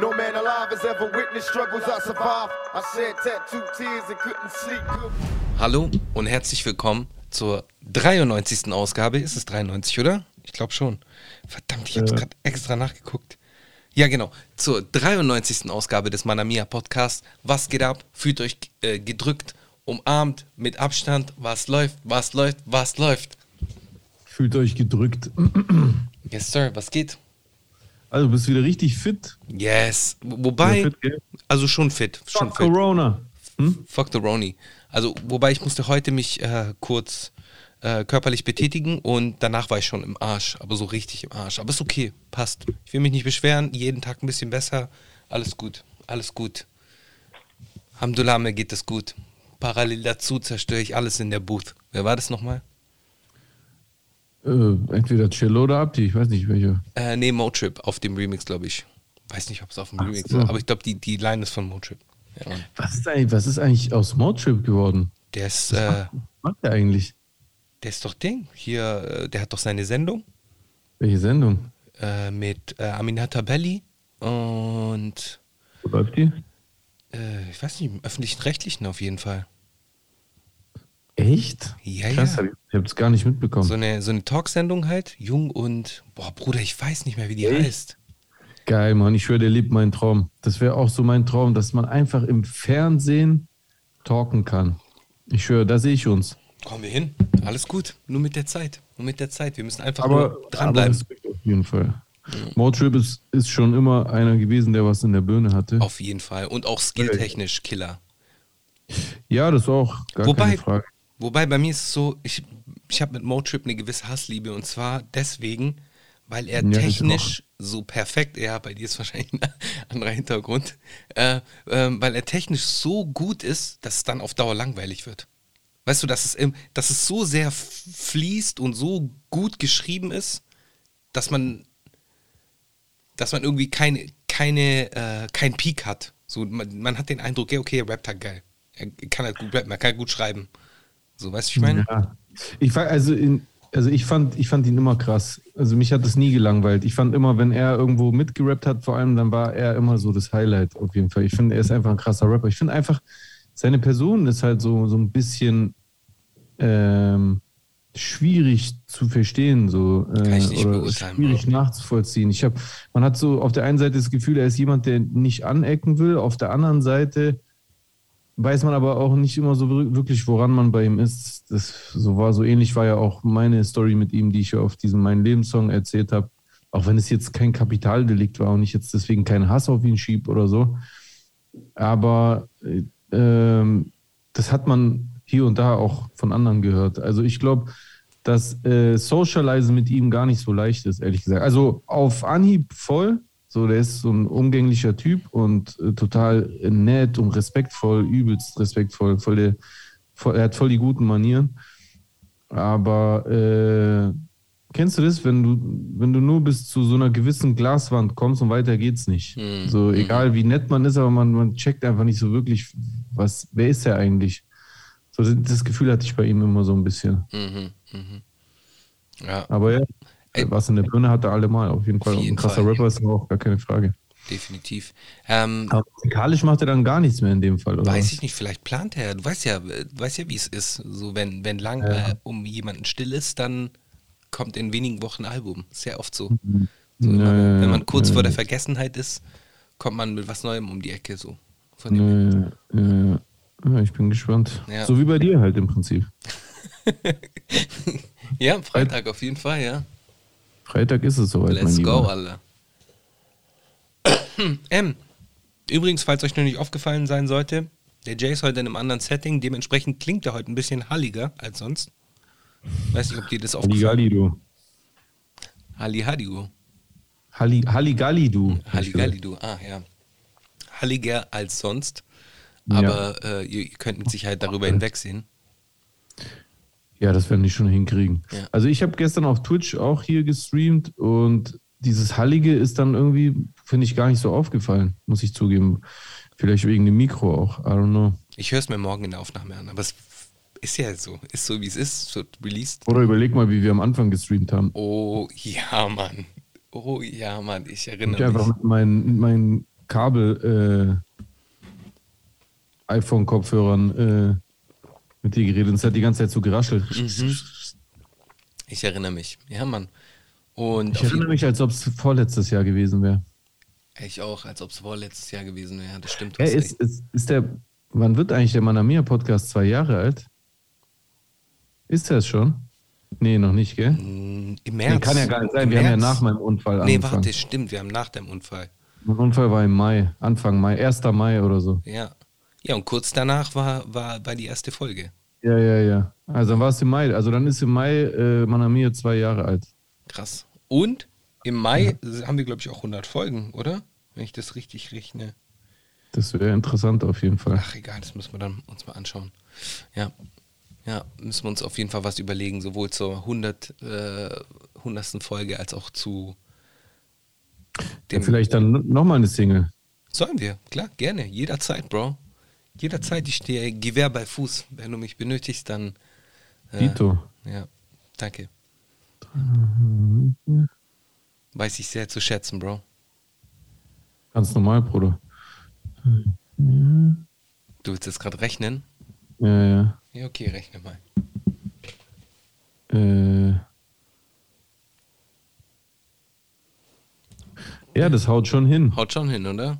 No man alive has ever witnessed struggles I survived. I shed tattooed tears and couldn't sleep. Hallo und herzlich willkommen zur 93. Ausgabe. Ist es 93, oder? Ich glaube schon. Verdammt, ich habe es Ja. gerade extra nachgeguckt. Ja, genau. Zur 93. Ausgabe des Manamia Podcasts. Was geht ab? Fühlt euch äh, gedrückt, umarmt, mit Abstand. Was läuft? Was läuft? Was läuft? Fühlt euch gedrückt. Yes, Sir. Was geht? Also bist wieder richtig fit. Yes. Wobei, fit, also schon fit. Schon Fuck fit. Corona. Fuck the Roni. Also, wobei ich musste heute mich äh, kurz äh, körperlich betätigen und danach war ich schon im Arsch, aber so richtig im Arsch. Aber ist okay, passt. Ich will mich nicht beschweren, jeden Tag ein bisschen besser. Alles gut, alles gut. Alhamdulillah, mir geht es gut. Parallel dazu zerstöre ich alles in der Booth. Wer war das nochmal? Äh, entweder Cello oder Abdi, ich weiß nicht welcher. Äh, nee, Motrip auf dem Remix, glaube ich. Weiß nicht, ob es auf dem Ach Remix so. war, aber ich glaube, die, die Line ist von Motrip. Ja. Was ist eigentlich, was ist eigentlich aus Motrip geworden? der ist, äh, Was macht der eigentlich? der ist doch Ding. Hier, äh, der hat doch seine Sendung. Welche Sendung? äh, mit äh, Aminata Belli und Wo läuft die? äh, ich weiß nicht, im öffentlich-rechtlichen auf jeden Fall. Echt? Ja, Krass, ja. ich, es gar nicht mitbekommen. So eine, so eine Talksendung halt, jung und, boah, Bruder, ich weiß nicht mehr, wie die Echt? heißt. Geil, Mann. Ich schwöre, der lebt meinen Traum. Das wäre auch so mein Traum, dass man einfach im Fernsehen talken kann. Ich schwöre, da sehe ich uns. Kommen wir hin. Alles gut. Nur mit der Zeit. Nur mit der Zeit. Wir müssen einfach Aber, nur aber dranbleiben. Respekt auf jeden Fall. Motrip ist, ist schon immer einer gewesen, der was in der Birne hatte. auf jeden Fall. Und auch skilltechnisch Killer. Ja, das auch gar Wobei, keine Frage. Wobei bei mir ist es so, ich, ich habe mit Motrip eine gewisse Hassliebe und zwar deswegen, weil er Ja, technisch so perfekt, ja, bei dir ist wahrscheinlich ein anderer Hintergrund, äh, ähm, weil er technisch so gut ist, dass es dann auf Dauer langweilig wird. Weißt du, dass es, im, dass es so sehr fließt und so gut geschrieben ist, dass man, dass man irgendwie keine, keine, äh, kein Peak hat. So, man, man hat den Eindruck, ja, okay, er rappt halt geil. Er kann halt gut rappen, er kann gut schreiben. So, weißt du, ich meine? Ja. Ich, fa- also in, also ich, fand, ich fand ihn immer krass. Also mich hat das nie gelangweilt. Ich fand immer, wenn er irgendwo mitgerappt hat, vor allem, dann war er immer so das Highlight auf jeden Fall. Ich finde, er ist einfach ein krasser Rapper. Ich finde einfach, seine Person ist halt so, so ein bisschen ähm, schwierig zu verstehen, so äh, oder schwierig nachzuvollziehen. Ich habe, man hat so auf der einen Seite das Gefühl, er ist jemand, der nicht anecken will, auf der anderen Seite weiß man aber auch nicht immer so wir- wirklich, woran man bei ihm ist. Das so war so ähnlich war ja auch meine Story mit ihm, die ich ja auf diesem Mein Lebenssong erzählt habe. Auch wenn es jetzt kein Kapitaldelikt war und ich jetzt deswegen keinen Hass auf ihn schieb oder so. Aber äh, ähm, das hat man hier und da auch von anderen gehört. Also ich glaube, dass äh, Socializen mit ihm gar nicht so leicht ist, ehrlich gesagt. Also auf Anhieb voll. So, der ist so ein umgänglicher Typ und äh, total nett und respektvoll, übelst respektvoll. Voll der, voll, er hat voll die guten Manieren. Aber äh, kennst du das, wenn du, wenn du nur bis zu so einer gewissen Glaswand kommst und weiter geht's nicht? Mhm. So, egal wie nett man ist, aber man, man checkt einfach nicht so wirklich, was, wer ist er eigentlich? So, das Gefühl hatte ich bei ihm immer so ein bisschen. Mhm, mhm. Ja, Aber ja. Was in der Birne hat er allemal, auf jeden Fall. Auf jeden ein krasser Fall. Rapper ist er auch, gar keine Frage. definitiv. Ähm, Aber musikalisch macht er dann gar nichts mehr in dem Fall, oder? Weiß ich nicht, vielleicht plant er. Du weißt ja, äh, du weißt ja, wie es ist. So, wenn, wenn lang Ja. äh, um jemanden still ist, dann kommt in wenigen Wochen ein Album. Ist ja oft so. so Ja, immer, ja, wenn man kurz ja, vor der. Vergessenheit ist, kommt man mit was Neuem um die Ecke. So. Von dem Ja, ich bin gespannt. Ja. So wie bei dir halt im Prinzip. ja, Freitag auf jeden Fall, ja. Freitag ist es soweit, Let's go, Alter. M. Übrigens, falls euch noch nicht aufgefallen sein sollte, der Jay ist heute in einem anderen Setting, dementsprechend klingt er heute ein bisschen halliger als sonst. Weiß nicht, ob dir das aufgefallen Halligalli, du. Halli Hadigo. Halli, Halligalli, du. Halligalli, du. Ah, ja. Halliger als sonst. Ja. Aber äh, ihr, ihr könnt mit Sicherheit darüber hinwegsehen. Ja, das werden die schon hinkriegen. Ja. Also ich habe gestern auf Twitch auch hier gestreamt und dieses Hallige ist dann irgendwie, finde ich, gar nicht so aufgefallen, muss ich zugeben. Vielleicht wegen dem Mikro auch, I don't know. Ich höre es mir morgen in der Aufnahme an, aber es ist ja so. Ist so, wie es ist. Wird released. Oder überleg mal, wie wir am Anfang gestreamt haben. Oh, ja, Mann. Oh, ja, Mann. Ich Ich erinnere einfach mich. mit meinen, mit meinen Kabel äh, iPhone-Kopfhörern äh, mit dir geredet und es hat die ganze Zeit so geraschelt. Mhm. Ich erinnere mich. Ja, Mann. Und Ich erinnere mich, als ob es vorletztes Jahr gewesen wäre. ich auch, als ob es vorletztes Jahr gewesen wäre. Das stimmt. Hast ist, ist, ist der, wann wird eigentlich der Manamia Podcast zwei Jahre alt? Ist er es schon? Nee, noch nicht, gell? Mm, Im März. Nee, kann ja gar nicht sein. Im Wir haben ja März. nach meinem Unfall Nee, angefangen. warte, stimmt. Wir haben nach dem Unfall. Mein Unfall war im Mai, Anfang Mai, 1. Mai oder so. Ja. Ja, und kurz danach war, war, war die erste Folge. Ja, ja, ja. Also dann war es im Mai. Also dann ist im Mai äh, Manamia zwei Jahre alt. Krass. Und im Mai haben wir, glaube ich, auch 100 Folgen, oder? Wenn ich das richtig rechne. Das wäre interessant auf jeden Fall. Ach, egal, das müssen wir dann uns mal anschauen. Ja. Ja, müssen wir uns auf jeden Fall was überlegen, sowohl zur 100. Äh, 100. Folge als auch zu dem. Vielleicht dann nochmal eine Single. Sollen wir, klar, gerne, jederzeit, Bro. Jederzeit, ich stehe Gewehr bei Fuß. Wenn du mich benötigst, dann. Äh, Dito. Ja, danke. Weiß ich sehr zu schätzen, Bro. Ganz normal, Bruder. Du willst jetzt gerade rechnen? Ja, ja. Ja, okay, rechne mal. Äh, ja, das haut schon hin. Haut schon hin, oder?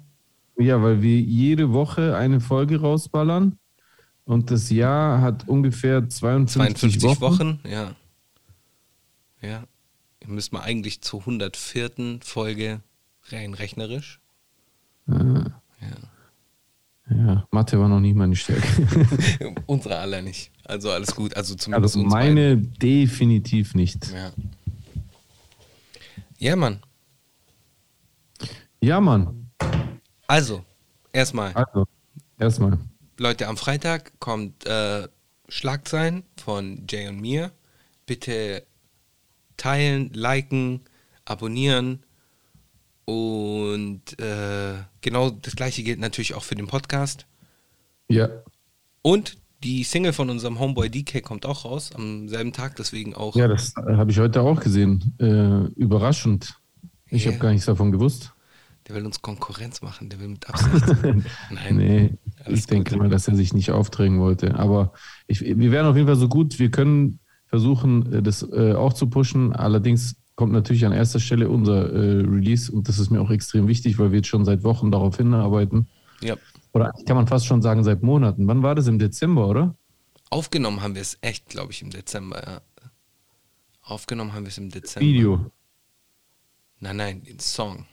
Ja, weil wir jede Woche eine Folge rausballern und das Jahr hat ungefähr 52, 52 Wochen. Wochen. ja. Ja. Müsst mal eigentlich zur 104. Folge rein rechnerisch. Ja. Ja, Mathe war noch nicht meine Stärke. Unsere aller nicht. Also alles gut. Also zumindest Also meine definitiv nicht. beiden. Ja. ja, Mann. Ja, Mann. Also, erstmal, Also, erstmal. Leute, am Freitag kommt äh, Schlagzeilen von Jay und mir. Bitte teilen, liken, abonnieren. Und äh, genau das gleiche gilt natürlich auch für den Podcast. Ja. Und die Single von unserem Homeboy DK kommt auch raus am selben Tag, deswegen auch. Ja, das habe ich heute auch gesehen. Äh, überraschend. Ich Ja. habe gar nichts davon gewusst. Der will uns Konkurrenz machen, der will mit Absicht. Nein. Nee, ich denke gut. mal, dass er sich nicht aufdrängen wollte. Aber ich, wir werden auf jeden Fall so gut, wir können versuchen, äh, das äh, auch zu pushen. Allerdings kommt natürlich an erster Stelle unser äh, Release und das ist mir auch extrem wichtig, weil wir jetzt schon seit Wochen darauf hinarbeiten. Ja. Oder kann man fast schon sagen, seit Monaten. Wann war das? Im Dezember, oder? Aufgenommen haben wir es echt, glaube ich, im Dezember. Ja. Aufgenommen haben wir es im Dezember. Video. Nein, nein, den Song.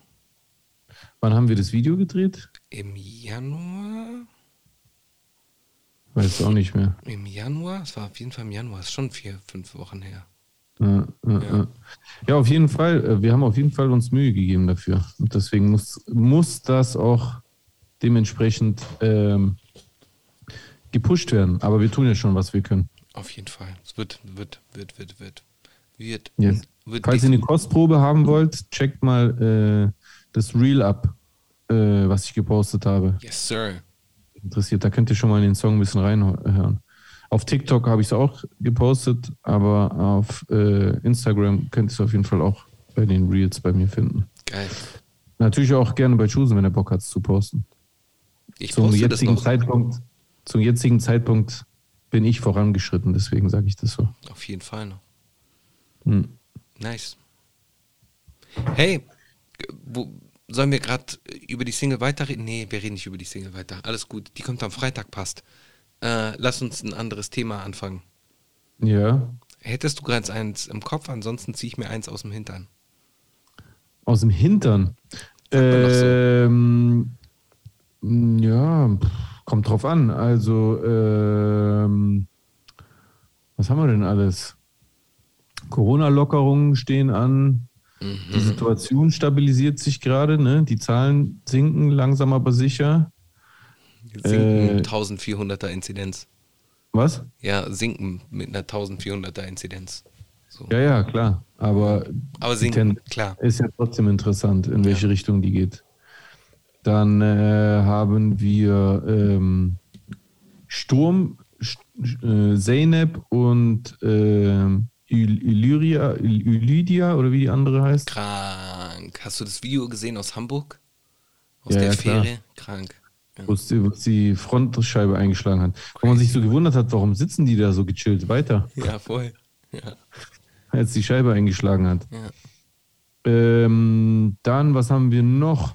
Wann haben wir das Video gedreht? Im Januar? Weiß auch nicht mehr. Im Januar? Es war auf jeden Fall im Januar. ist schon vier, fünf Wochen her. Ja, ja, ja. ja, auf jeden Fall. äh, Wir haben auf jeden Fall uns Mühe gegeben dafür. Und deswegen muss, muss das auch dementsprechend ähm, gepusht werden. Aber wir tun ja schon, was wir können. Auf jeden Fall. Es wird, wird, wird, wird, wird. Wird. Yes. wird Falls ihr eine Kostprobe haben wollt, checkt mal äh, das Reel ab, äh, was ich gepostet habe. Yes, sir. Interessiert, da könnt ihr schon mal in den Song ein bisschen reinhören. Auf TikTok habe ich es auch gepostet, aber auf äh, Instagram könnt ihr es auf jeden Fall auch bei den Reels bei mir finden. Geil. Natürlich auch gerne bei Chusen, wenn er Bock hat, es zu posten. Ich Zum poste das jetzigen. Zeitpunkt, zum jetzigen Zeitpunkt bin ich vorangeschritten, deswegen sage ich das so. Auf jeden Fall noch. Hm. Nice. Hey, wo, sollen wir gerade über die Single weiterreden? Nee, wir reden nicht über die Single weiter. Alles gut. Die kommt am Freitag, passt. Äh, lass uns ein anderes Thema anfangen. Ja, Hättest du gerade eins im Kopf, ansonsten ziehe ich mir eins aus dem Hintern. aus dem Hintern. doch so. Ähm, ja, kommt drauf an. Also, ähm, was haben wir denn alles? Corona-Lockerungen stehen an. Die Situation stabilisiert sich gerade. Ne? Die Zahlen sinken langsam aber sicher. Sinken Äh, 1400er Inzidenz. Was? Ja, sinken mit einer 1400er Inzidenz. So. Ja, ja, klar. Aber Aber sinken, klar. ist ja trotzdem interessant, in welche Richtung die geht. Dann äh, haben wir ähm, Sturm, Sch- äh, Zeynep und Ill- Illyria, Ill- Illydia oder wie die andere heißt. Krank. Hast du das Video gesehen aus Hamburg? Aus Ja, der ja, klar. Fähre. Krank. Ja. wo die, wo die Frontscheibe eingeschlagen hat. Wo man sich so gewundert hat, warum sitzen die da so gechillt weiter, ja, voll. Ja. als die Scheibe eingeschlagen hat. Ja. Ähm, dann, was haben wir noch?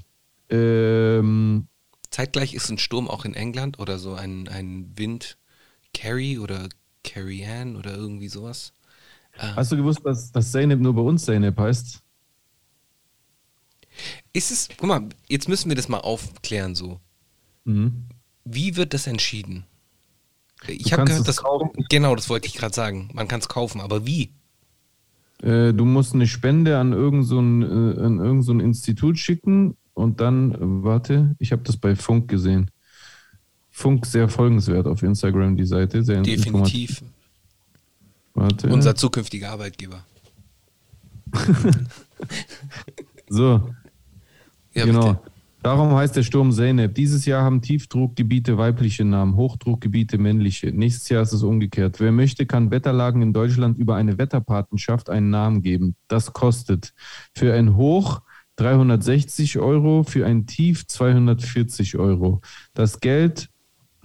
Ähm, Zeitgleich ist ein Sturm auch in England oder so ein, ein Wind Carrie oder Carrie Ann oder irgendwie sowas. Hast du gewusst, dass, dass Zeynep nur bei uns Zeynep heißt? Ist es, guck mal, jetzt müssen wir das mal aufklären so. Mhm. Wie wird das entschieden? Ich habe gehört, dass. kaufen. Genau, das wollte ich gerade sagen. Man kann es kaufen, aber wie? Äh, du musst eine Spende an irgendein so ein, äh, an irgend so ein Institut schicken und dann, äh, warte, ich habe das bei Funk gesehen. Funk sehr folgenswert auf Instagram, die Seite. Sehr Definitiv. Warte. Unser zukünftiger Arbeitgeber. so, Ja, genau. bitte. Darum heißt der Sturm Zeynep. Dieses Jahr haben Tiefdruckgebiete weibliche Namen, Hochdruckgebiete männliche. Nächstes Jahr ist es umgekehrt. Wer möchte, kann Wetterlagen in Deutschland über eine Wetterpatenschaft einen Namen geben. Das kostet für ein Hoch 360 Euro, für ein Tief 240 Euro. Das Geld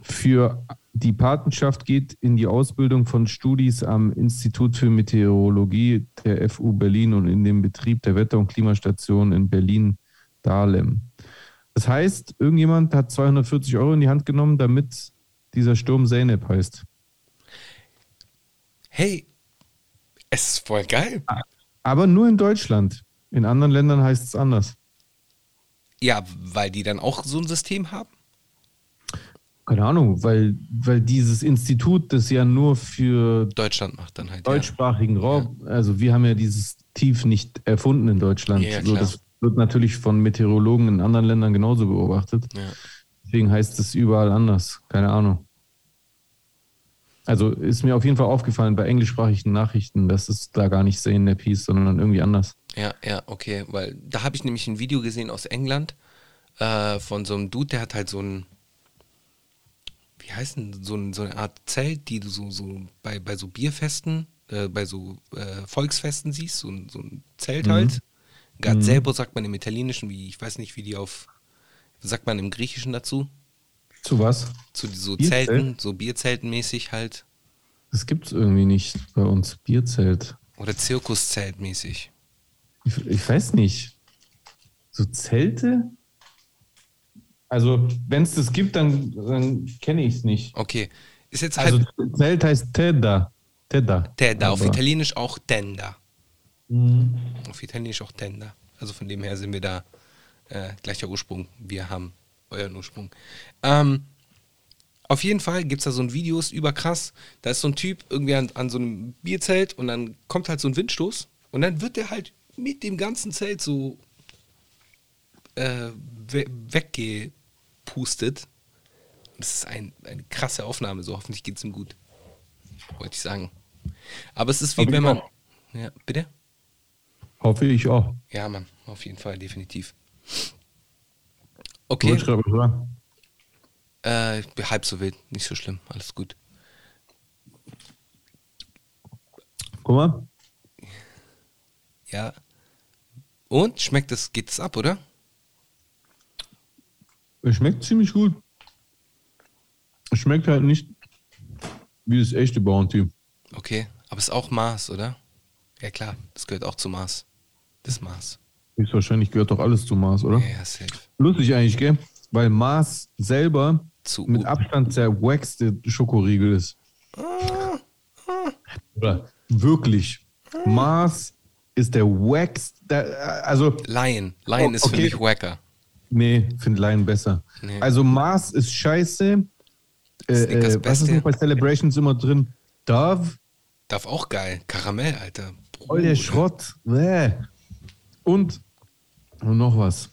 für die Patenschaft geht in die Ausbildung von Studis am Institut für Meteorologie der FU Berlin und in den Betrieb der Wetter- und Klimastation in Berlin-Dahlem. Das heißt, irgendjemand hat 240 Euro in die Hand genommen, damit dieser Sturm Zeynep heißt. Hey, es ist voll geil. Aber nur in Deutschland. In anderen Ländern heißt es anders. Ja, weil die dann auch so ein System haben? Keine Ahnung, weil, weil dieses Institut das ja nur für Deutschland macht dann halt. deutschsprachigen Raum, also wir haben ja dieses Tief nicht erfunden in Deutschland. Ja, ja, so, das wird natürlich von Meteorologen in anderen Ländern genauso beobachtet. Ja. ja. Deswegen heißt es überall anders. Keine Ahnung. Also ist mir auf jeden Fall aufgefallen bei englischsprachigen Nachrichten, dass es da gar nicht Zeynep hieß, sondern irgendwie anders. Ja, ja, okay, weil da habe ich nämlich ein Video gesehen aus England äh, von so einem Dude, der hat halt so ein, wie heißt denn, so, ein, so eine Art Zelt, die du so, so bei, bei so Bierfesten, äh, bei so äh, Volksfesten siehst, so, ein- so ein Zelt halt. Gazebo sagt man im Italienischen, wie, ich weiß nicht, wie die auf, sagt man im Griechischen dazu? Zu was? Zu so Bierzelt? Zelten, so Bierzeltenmäßig halt. Das gibt es irgendwie nicht bei uns. Bierzelt. Oder Zirkuszeltmäßig. Ich, ich weiß nicht. So Zelte? Also, wenn es das gibt, dann, dann kenne ich es nicht. Okay. Ist jetzt Also, halt Zelt heißt Teda. Teda. Tenda, auf Italienisch auch Tenda. Mhm. Auf Italienisch auch Tenda. Also von dem her sind wir da äh, gleicher Ursprung. Wir haben euren Ursprung. Ähm, auf jeden Fall gibt es da so ein Video, ist überkrass. Da ist so ein Typ irgendwie an, an so einem Bierzelt und dann kommt halt so ein Windstoß und dann wird der halt mit dem ganzen Zelt so äh, we weggepustet. Das ist ein, eine krasse Aufnahme, so hoffentlich geht es ihm gut. Wollte ich sagen. Aber es ist wie Hoffe wenn man. Ja, bitte? Hoffe ich auch. Ja, Mann, auf jeden Fall, definitiv. Okay, äh, ich bin halb so wild, nicht so schlimm, alles gut. Guck mal. Ja. Und schmeckt es, geht es ab, oder? Es schmeckt ziemlich gut. Es schmeckt halt nicht wie das echte Bounty. Okay, aber es ist auch Maß, oder? Ja klar, das gehört auch zu Maß. Das Maß. Höchstwahrscheinlich gehört doch alles zu Mars, oder? Ja, safe. Lustig eigentlich, gell? Weil Mars selber Zu mit Abstand der wackste Schokoriegel ist. Oder wirklich. Mars ist der wackst. Der, also, Lion. Lion Oh, ist für mich wacker. Nee, finde Lion besser. Nee. Also, Mars ist scheiße. Äh, äh, was ist noch bei Celebrations immer drin? Dove, Darf auch geil. Karamell, Alter. voll der. Schrott. Bäh. Und, und noch was.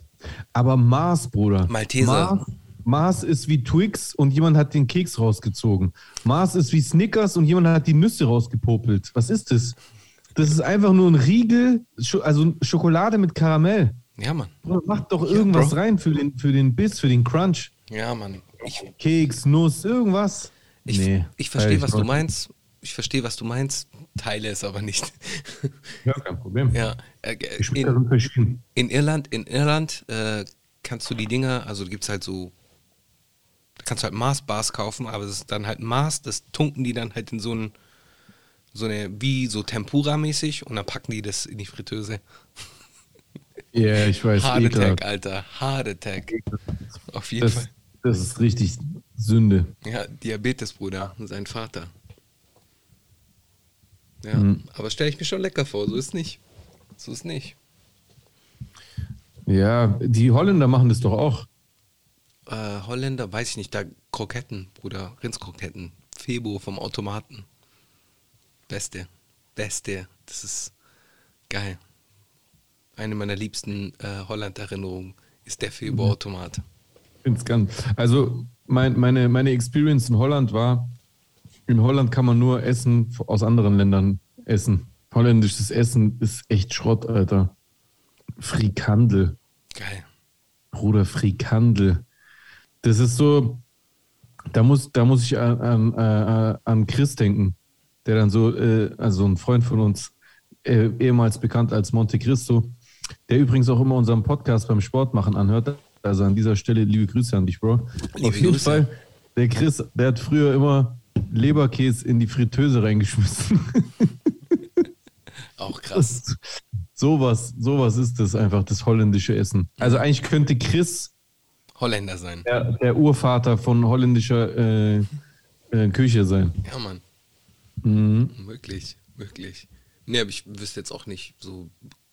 Aber Mars, Bruder. Malteser. Mars, Mars ist wie Twix und jemand hat den Keks rausgezogen. Mars ist wie Snickers und jemand hat die Nüsse rausgepopelt. Was ist das? Das ist einfach nur ein Riegel, also Schokolade mit Karamell. Ja, Mann. Bruder, Mach doch irgendwas Bro. rein für den, für den Biss, für den Crunch. Ja, Mann. Ich, Keks, Nuss, irgendwas. ich, Nee, ich verstehe, was du meinst. Ich verstehe, was du meinst. Teile es aber nicht. Ja, kein Problem. ja. Äh, in, in Irland, in Irland, äh, kannst du die Dinger, also gibt es halt so, kannst du halt Mars-Bars kaufen, aber es ist dann halt Mars, das tunken die dann halt in so ein, so eine, wie so Tempura-mäßig und dann packen die das in die Fritteuse. Ja, yeah, ich weiß. Hard Attack, Alter. Hard Attack. Auf jeden das, Fall. Das ist richtig Sünde. Ja, Diabetes, Bruder. Sein Vater. Ja, Mhm. aber stelle ich mir schon lecker vor. So ist nicht. So ist nicht. Ja, die Holländer machen das doch auch. Äh, Holländer, weiß ich nicht, da Kroketten, Bruder, Rindskroketten. Febo vom Automaten. Beste. Beste. Das ist geil. Eine meiner liebsten äh, Holland-Erinnerungen ist der Febo-Automat. Find's ganz. Also mein, meine, meine Experience in Holland war, in Holland kann man nur Essen aus anderen Ländern essen. Holländisches Essen ist echt Schrott, Alter. Frikandel. Geil. Bruder, Frikandel. Das ist so, da muss, da muss ich an, an, äh, an Chris denken, der dann so, äh, also ein Freund von uns, äh, ehemals bekannt als Monte Cristo, der übrigens auch immer unseren Podcast beim Sport machen anhört. Also an dieser Stelle liebe Grüße an dich, Bro. Liebe Auf jeden Grüße. Fall, der Chris, der hat früher immer Leberkäse in die Fritteuse reingeschmissen. Auch krass. sowas, sowas ist das einfach, das holländische Essen. Also eigentlich könnte Chris Holländer sein. der, der Urvater von holländischer äh, äh, Küche sein. Ja, Mann. Mhm. Wirklich, wirklich. Nee, aber ich wüsste jetzt auch nicht, so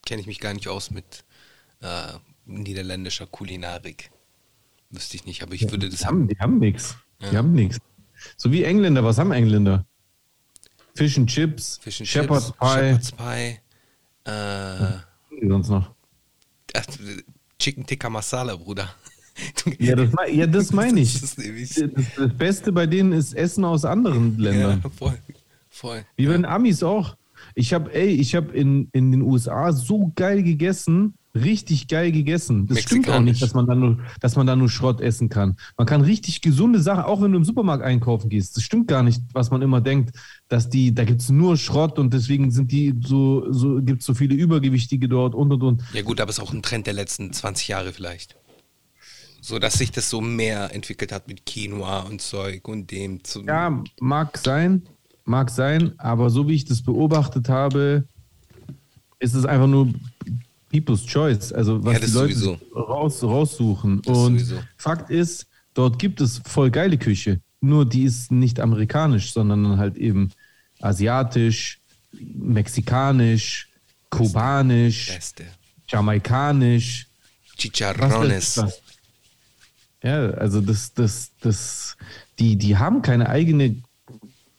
kenne ich mich gar nicht aus mit äh, niederländischer Kulinarik. Wüsste ich nicht, aber ich würde das Die haben, die haben nichts. Die Ja. haben nichts. So wie Engländer, was haben Engländer? Fish and Chips, Fish and Shepherd's Chips, Pie, Shepherd's Pie, äh, die sonst noch. äh, Chicken Tikka Masala, Bruder. Ja, das, ja, das meine ich. Das, das Beste bei denen ist Essen aus anderen Ländern. ja, voll, voll. Wie bei den Amis auch. Ich habe, ey, ich habe in, in den USA so geil gegessen, richtig geil gegessen. Das stimmt auch nicht, dass man, da nur, dass man da nur Schrott essen kann. Man kann richtig gesunde Sachen, auch wenn du im Supermarkt einkaufen gehst. Das stimmt gar nicht, was man immer denkt, dass die, da gibt es nur Schrott und deswegen sind die so, so gibt es so viele Übergewichtige dort und und und. Ja gut, aber es ist auch ein Trend der letzten 20 Jahre vielleicht. So, dass sich das so mehr entwickelt hat mit Quinoa und Zeug und dem. Ja, mag sein, mag sein, aber so wie ich das beobachtet habe, ist es einfach nur People's Choice, also was Ja, die Leute sowieso. raus, raussuchen. Das Und sowieso. Fakt ist, dort gibt es voll geile Küche, nur die ist nicht amerikanisch, sondern halt eben asiatisch, mexikanisch, kubanisch, Beste. jamaikanisch. Chicharrones. Ja, also das, das, das, die, die haben keine eigene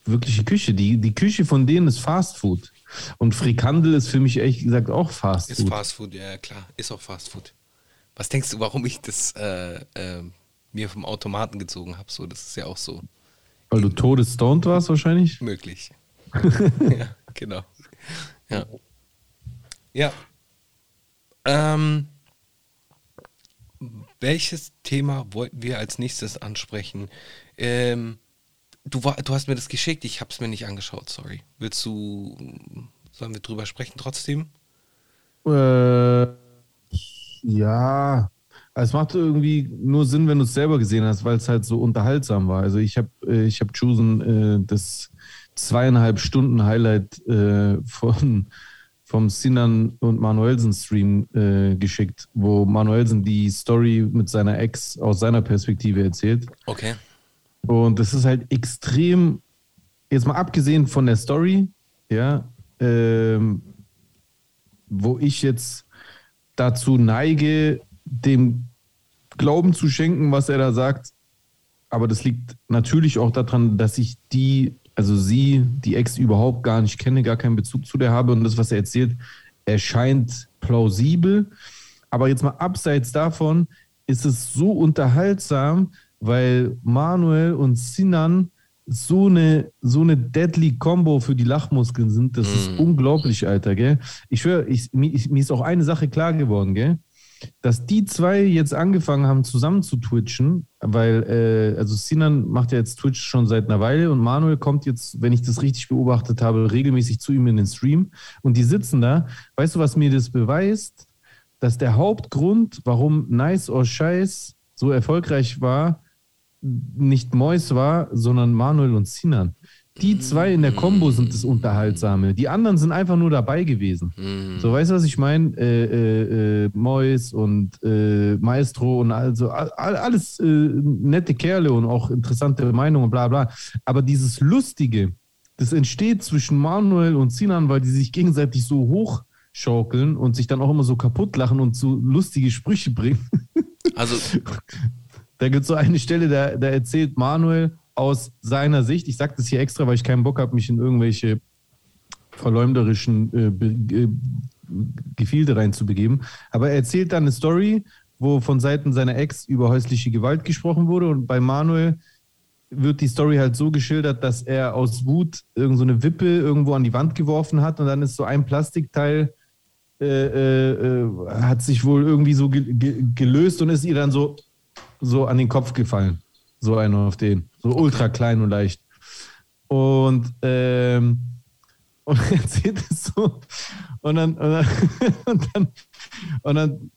wirkliche Küche. Die, die Küche von denen ist Fast Food. Und Frikandel ist für mich ehrlich gesagt auch Fast Ist Food. Fast Food, ja klar. Ist auch Fast Food. Was denkst du, warum ich das äh, äh, mir vom Automaten gezogen habe? So, das ist ja auch so Weil du todesstoned warst wahrscheinlich. möglich. ja, genau. Ja. Ja. Ähm, welches Thema wollten wir als nächstes ansprechen? Ähm, du, war, du hast mir das geschickt, ich habe es mir nicht angeschaut, sorry. Willst du, sollen wir drüber sprechen trotzdem? Äh, ja, es macht irgendwie nur Sinn, wenn du es selber gesehen hast, weil es halt so unterhaltsam war. Also ich habe äh, ich hab Chosen äh, das zweieinhalb Stunden Highlight äh, von vom Sinan und Manuelsen Stream äh, geschickt, wo Manuelsen die Story mit seiner Ex aus seiner Perspektive erzählt. Okay. Und das ist halt extrem, jetzt mal abgesehen von der Story, ja, ähm, wo ich jetzt dazu neige, dem Glauben zu schenken, was er da sagt. Aber das liegt natürlich auch daran, dass ich die, also sie, die Ex überhaupt gar nicht kenne, gar keinen Bezug zu der habe. Und das, was er erzählt, erscheint plausibel. Aber jetzt mal abseits davon ist es so unterhaltsam, weil Manuel und Sinan so eine, so eine deadly Combo für die Lachmuskeln sind. Das ist Mm. unglaublich, Alter, gell? Ich schwöre, ich, mir, ich, mir ist auch eine Sache klar geworden, gell? Dass die zwei jetzt angefangen haben, zusammen zu twitchen, weil, äh, also Sinan macht ja jetzt Twitch schon seit einer Weile und Manuel kommt jetzt, wenn ich das richtig beobachtet habe, regelmäßig zu ihm in den Stream und die sitzen da. Weißt du, was mir das beweist? dass der Hauptgrund, warum Nice or Scheiß so erfolgreich war, nicht Mois war, sondern Manuel und Sinan. Die zwei in der Kombo sind das Unterhaltsame. Die anderen sind einfach nur dabei gewesen. So, weißt du, was ich meine? Äh, äh, äh, Mois und äh, Maestro und also all, alles äh, nette Kerle und auch interessante Meinungen, bla bla. Aber dieses Lustige, das entsteht zwischen Manuel und Sinan, weil die sich gegenseitig so hochschaukeln und sich dann auch immer so kaputt lachen und so lustige Sprüche bringen. Also, Da gibt es so eine Stelle, da, da erzählt Manuel aus seiner Sicht, ich sage das hier extra, weil ich keinen Bock habe, mich in irgendwelche verleumderischen äh, Be äh, Gefilde reinzubegeben. Aber er erzählt dann eine Story, wo von Seiten seiner Ex über häusliche Gewalt gesprochen wurde. Und bei Manuel wird die Story halt so geschildert, dass er aus Wut irgend so Wippe irgendwo an die Wand geworfen hat und dann ist so ein Plastikteil äh, äh, äh, hat sich wohl irgendwie so ge ge gelöst und ist ihr dann so, so an den Kopf gefallen. So einer auf den. So ultra klein und leicht. Und, ähm, und er erzählt es so. Und dann, und dann, und dann, und dann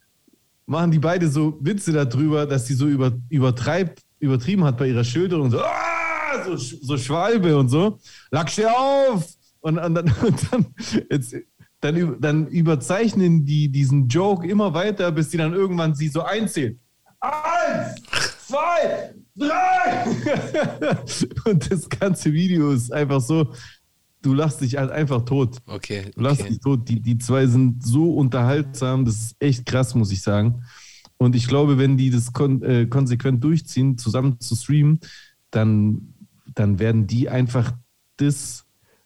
machen die beide so Witze darüber, dass sie so über, übertreibt, übertrieben hat bei ihrer Schilderung. So, ah, so, so Schwalbe und so. Lag steh auf! Und, und dann, und dann, jetzt, dann, dann überzeichnen die diesen Joke immer weiter, bis die dann irgendwann sie so einzählen. Eins, zwei, drei! und das ganze Video ist einfach so, du lachst dich halt einfach tot. okay. Du lachst okay. dich tot. Die, die zwei sind so unterhaltsam, das ist echt krass, muss ich sagen. Und ich glaube, wenn die das kon äh, konsequent durchziehen, zusammen zu streamen, dann, dann werden die einfach das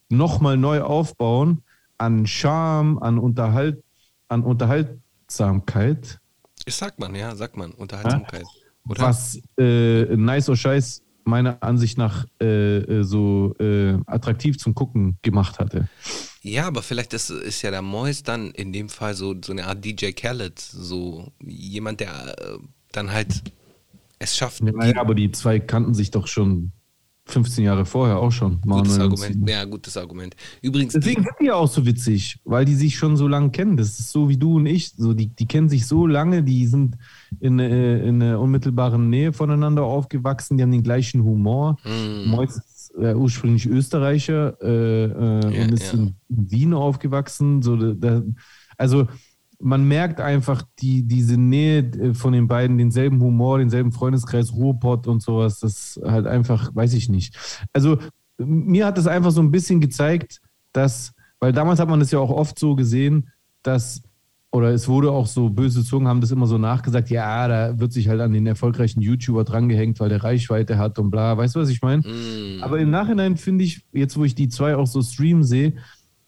nochmal neu aufbauen an Charme, an, Unterhalt, an Unterhaltsamkeit, Das sagt man, ja, sagt man. Unterhaltsamkeit. Oder? was äh, Nice or Scheiß meiner Ansicht nach äh, äh, so äh, attraktiv zum Gucken gemacht hatte. Ja, aber vielleicht ist, ist ja der Mois dann in dem Fall so, so eine Art DJ Khaled, so jemand, der äh, dann halt es schafft. Ja, die- ja, aber die zwei kannten sich doch schon 15 Jahre vorher auch schon. gutes Argument. Ja, gutes Argument. Übrigens, Deswegen sind die ja auch so witzig, weil die sich schon so lange kennen. Das ist so wie du und ich. So, die, die kennen sich so lange, die sind in, äh, in einer unmittelbaren Nähe voneinander aufgewachsen, die haben den gleichen Humor. Mm. Mois ist äh, ursprünglich Österreicher äh, äh, Ja, und ist ja. in Wien aufgewachsen. So, da, also man merkt einfach die, diese Nähe äh, von den beiden, denselben Humor, denselben Freundeskreis, Ruhrpott und sowas. Das halt einfach, weiß ich nicht. Also mir hat das einfach so ein bisschen gezeigt, dass, weil damals hat man das ja auch oft so gesehen, dass, oder es wurde auch so, böse Zungen haben das immer so nachgesagt, ja, da wird sich halt an den erfolgreichen YouTuber drangehängt, weil der Reichweite hat und bla, weißt du, was ich meine? Mm. Aber im Nachhinein finde ich, jetzt wo ich die zwei auch so streamen sehe,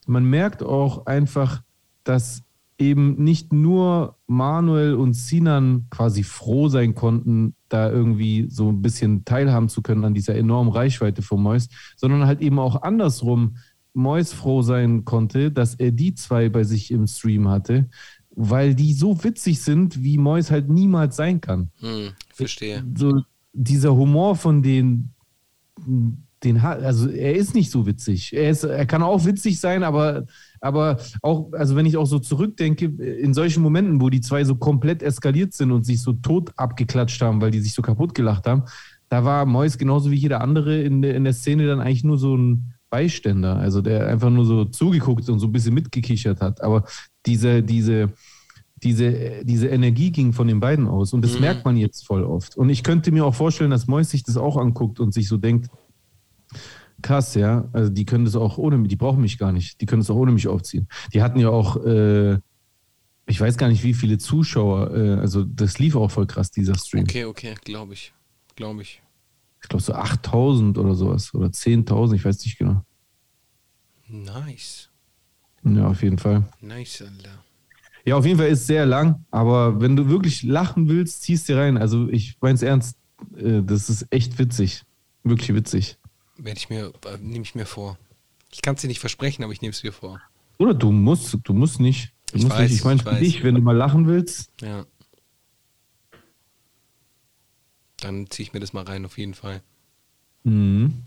man merkt auch einfach, dass eben nicht nur Manuel und Sinan quasi froh sein konnten, da irgendwie so ein bisschen teilhaben zu können an dieser enormen Reichweite von Mois, sondern halt eben auch andersrum Mois froh sein konnte, dass er die zwei bei sich im Stream hatte, weil die so witzig sind, wie Mois halt niemals sein kann Hm, verstehe. so dieser Humor von den, den hat, also er ist nicht so witzig. Er, ist, er kann auch witzig sein, aber, aber auch, also wenn ich auch so zurückdenke, in solchen Momenten, wo die zwei so komplett eskaliert sind und sich so tot abgeklatscht haben, weil die sich so kaputt gelacht haben, da war Mois genauso wie jeder andere in der, in der Szene dann eigentlich nur so ein Beiständer, also der einfach nur so zugeguckt und so ein bisschen mitgekichert hat. Aber diese, diese, diese, diese Energie ging von den beiden aus. Und das Mhm. merkt man jetzt voll oft. Und ich könnte mir auch vorstellen, dass Mois sich das auch anguckt und sich so denkt, krass, ja, also die können das auch ohne mich, die brauchen mich gar nicht, die können das auch ohne mich aufziehen. Die hatten ja auch, äh, ich weiß gar nicht, wie viele Zuschauer, äh, also das lief auch voll krass, dieser Stream. Okay, okay, glaube ich. Glaube ich. Ich glaube so 8000 oder sowas oder 10.000, ich weiß nicht genau. Nice. Ja, auf jeden Fall. Nice, Alter. Ja, auf jeden Fall ist es sehr lang, aber wenn du wirklich lachen willst, ziehst dir rein. Also ich meine es ernst, äh, das ist echt witzig. Wirklich witzig. Werde ich mir, äh, nehme ich mir vor. Ich kann es dir nicht versprechen, aber ich nehme es mir vor. Oder du musst, du musst nicht. Du Ich musst weiß, nicht. Ich meine ich für dich, wenn du mal lachen willst. Ja. Dann ziehe ich mir das mal rein, auf jeden Fall. Mhm.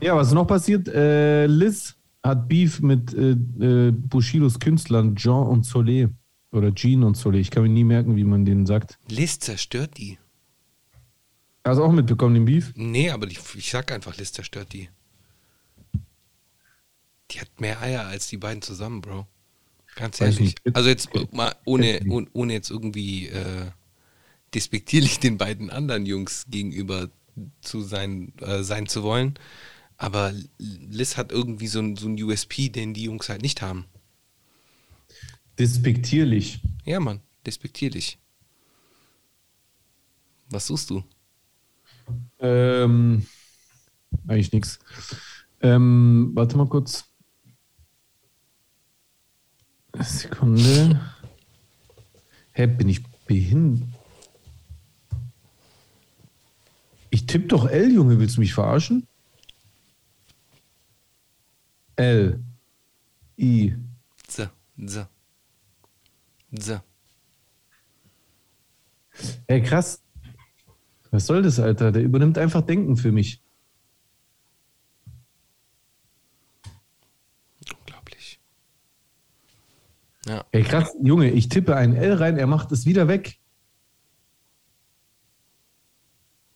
Ja, was ist noch passiert? Äh, Liz hat Beef mit äh, äh, Bushidos Künstlern Jean und Soleil. Oder Jean und Soleil. Ich kann mir nie merken, wie man den sagt. Liz zerstört die. Hast du auch mitbekommen, den Beef? Nee, aber ich, ich sag einfach, Liz zerstört die. Die hat mehr Eier als die beiden zusammen, Bro. Ganz ehrlich. Also jetzt mal ohne, ohne, ohne jetzt irgendwie äh, despektierlich den beiden anderen Jungs gegenüber zu sein, äh, sein zu wollen. Aber Liz hat irgendwie so ein, so ein USP, den die Jungs halt nicht haben. Despektierlich. Ja, Mann, despektierlich. Was suchst du? Ähm, eigentlich nichts. Ähm, warte mal kurz. Sekunde. Hä, bin ich behindert? Ich tippe doch L, Junge. Willst du mich verarschen? L. I. So, so. So. Ey, krass. Was soll das, Alter? Der übernimmt einfach Denken für mich. Unglaublich. Ja. Ey, krass, Junge, ich tippe ein L rein, er macht es wieder weg.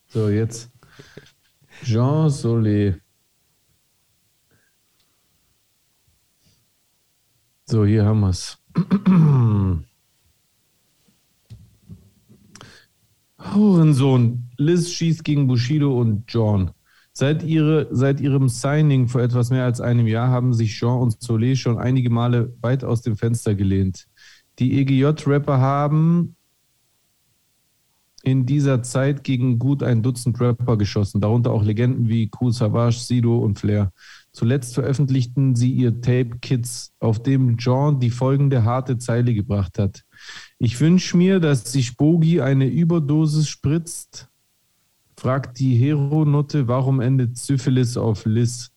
So, jetzt. Jean Solé. So, hier haben wir es. Hurensohn. Liz schießt gegen Bushido und John. Seit, ihre, seit ihrem Signing vor etwas mehr als einem Jahr haben sich Jean und Solé schon einige Male weit aus dem Fenster gelehnt. Die EGJ-Rapper haben in dieser Zeit gegen gut ein Dutzend Rapper geschossen, darunter auch Legenden wie Kool Savage, Sido und Flair. Zuletzt veröffentlichten sie ihr Tape Kids, auf dem Jean die folgende harte Zeile gebracht hat. Ich wünsche mir, dass sich Bogi eine Überdosis spritzt, fragt die Hero-Notte, warum endet Syphilis auf Liz?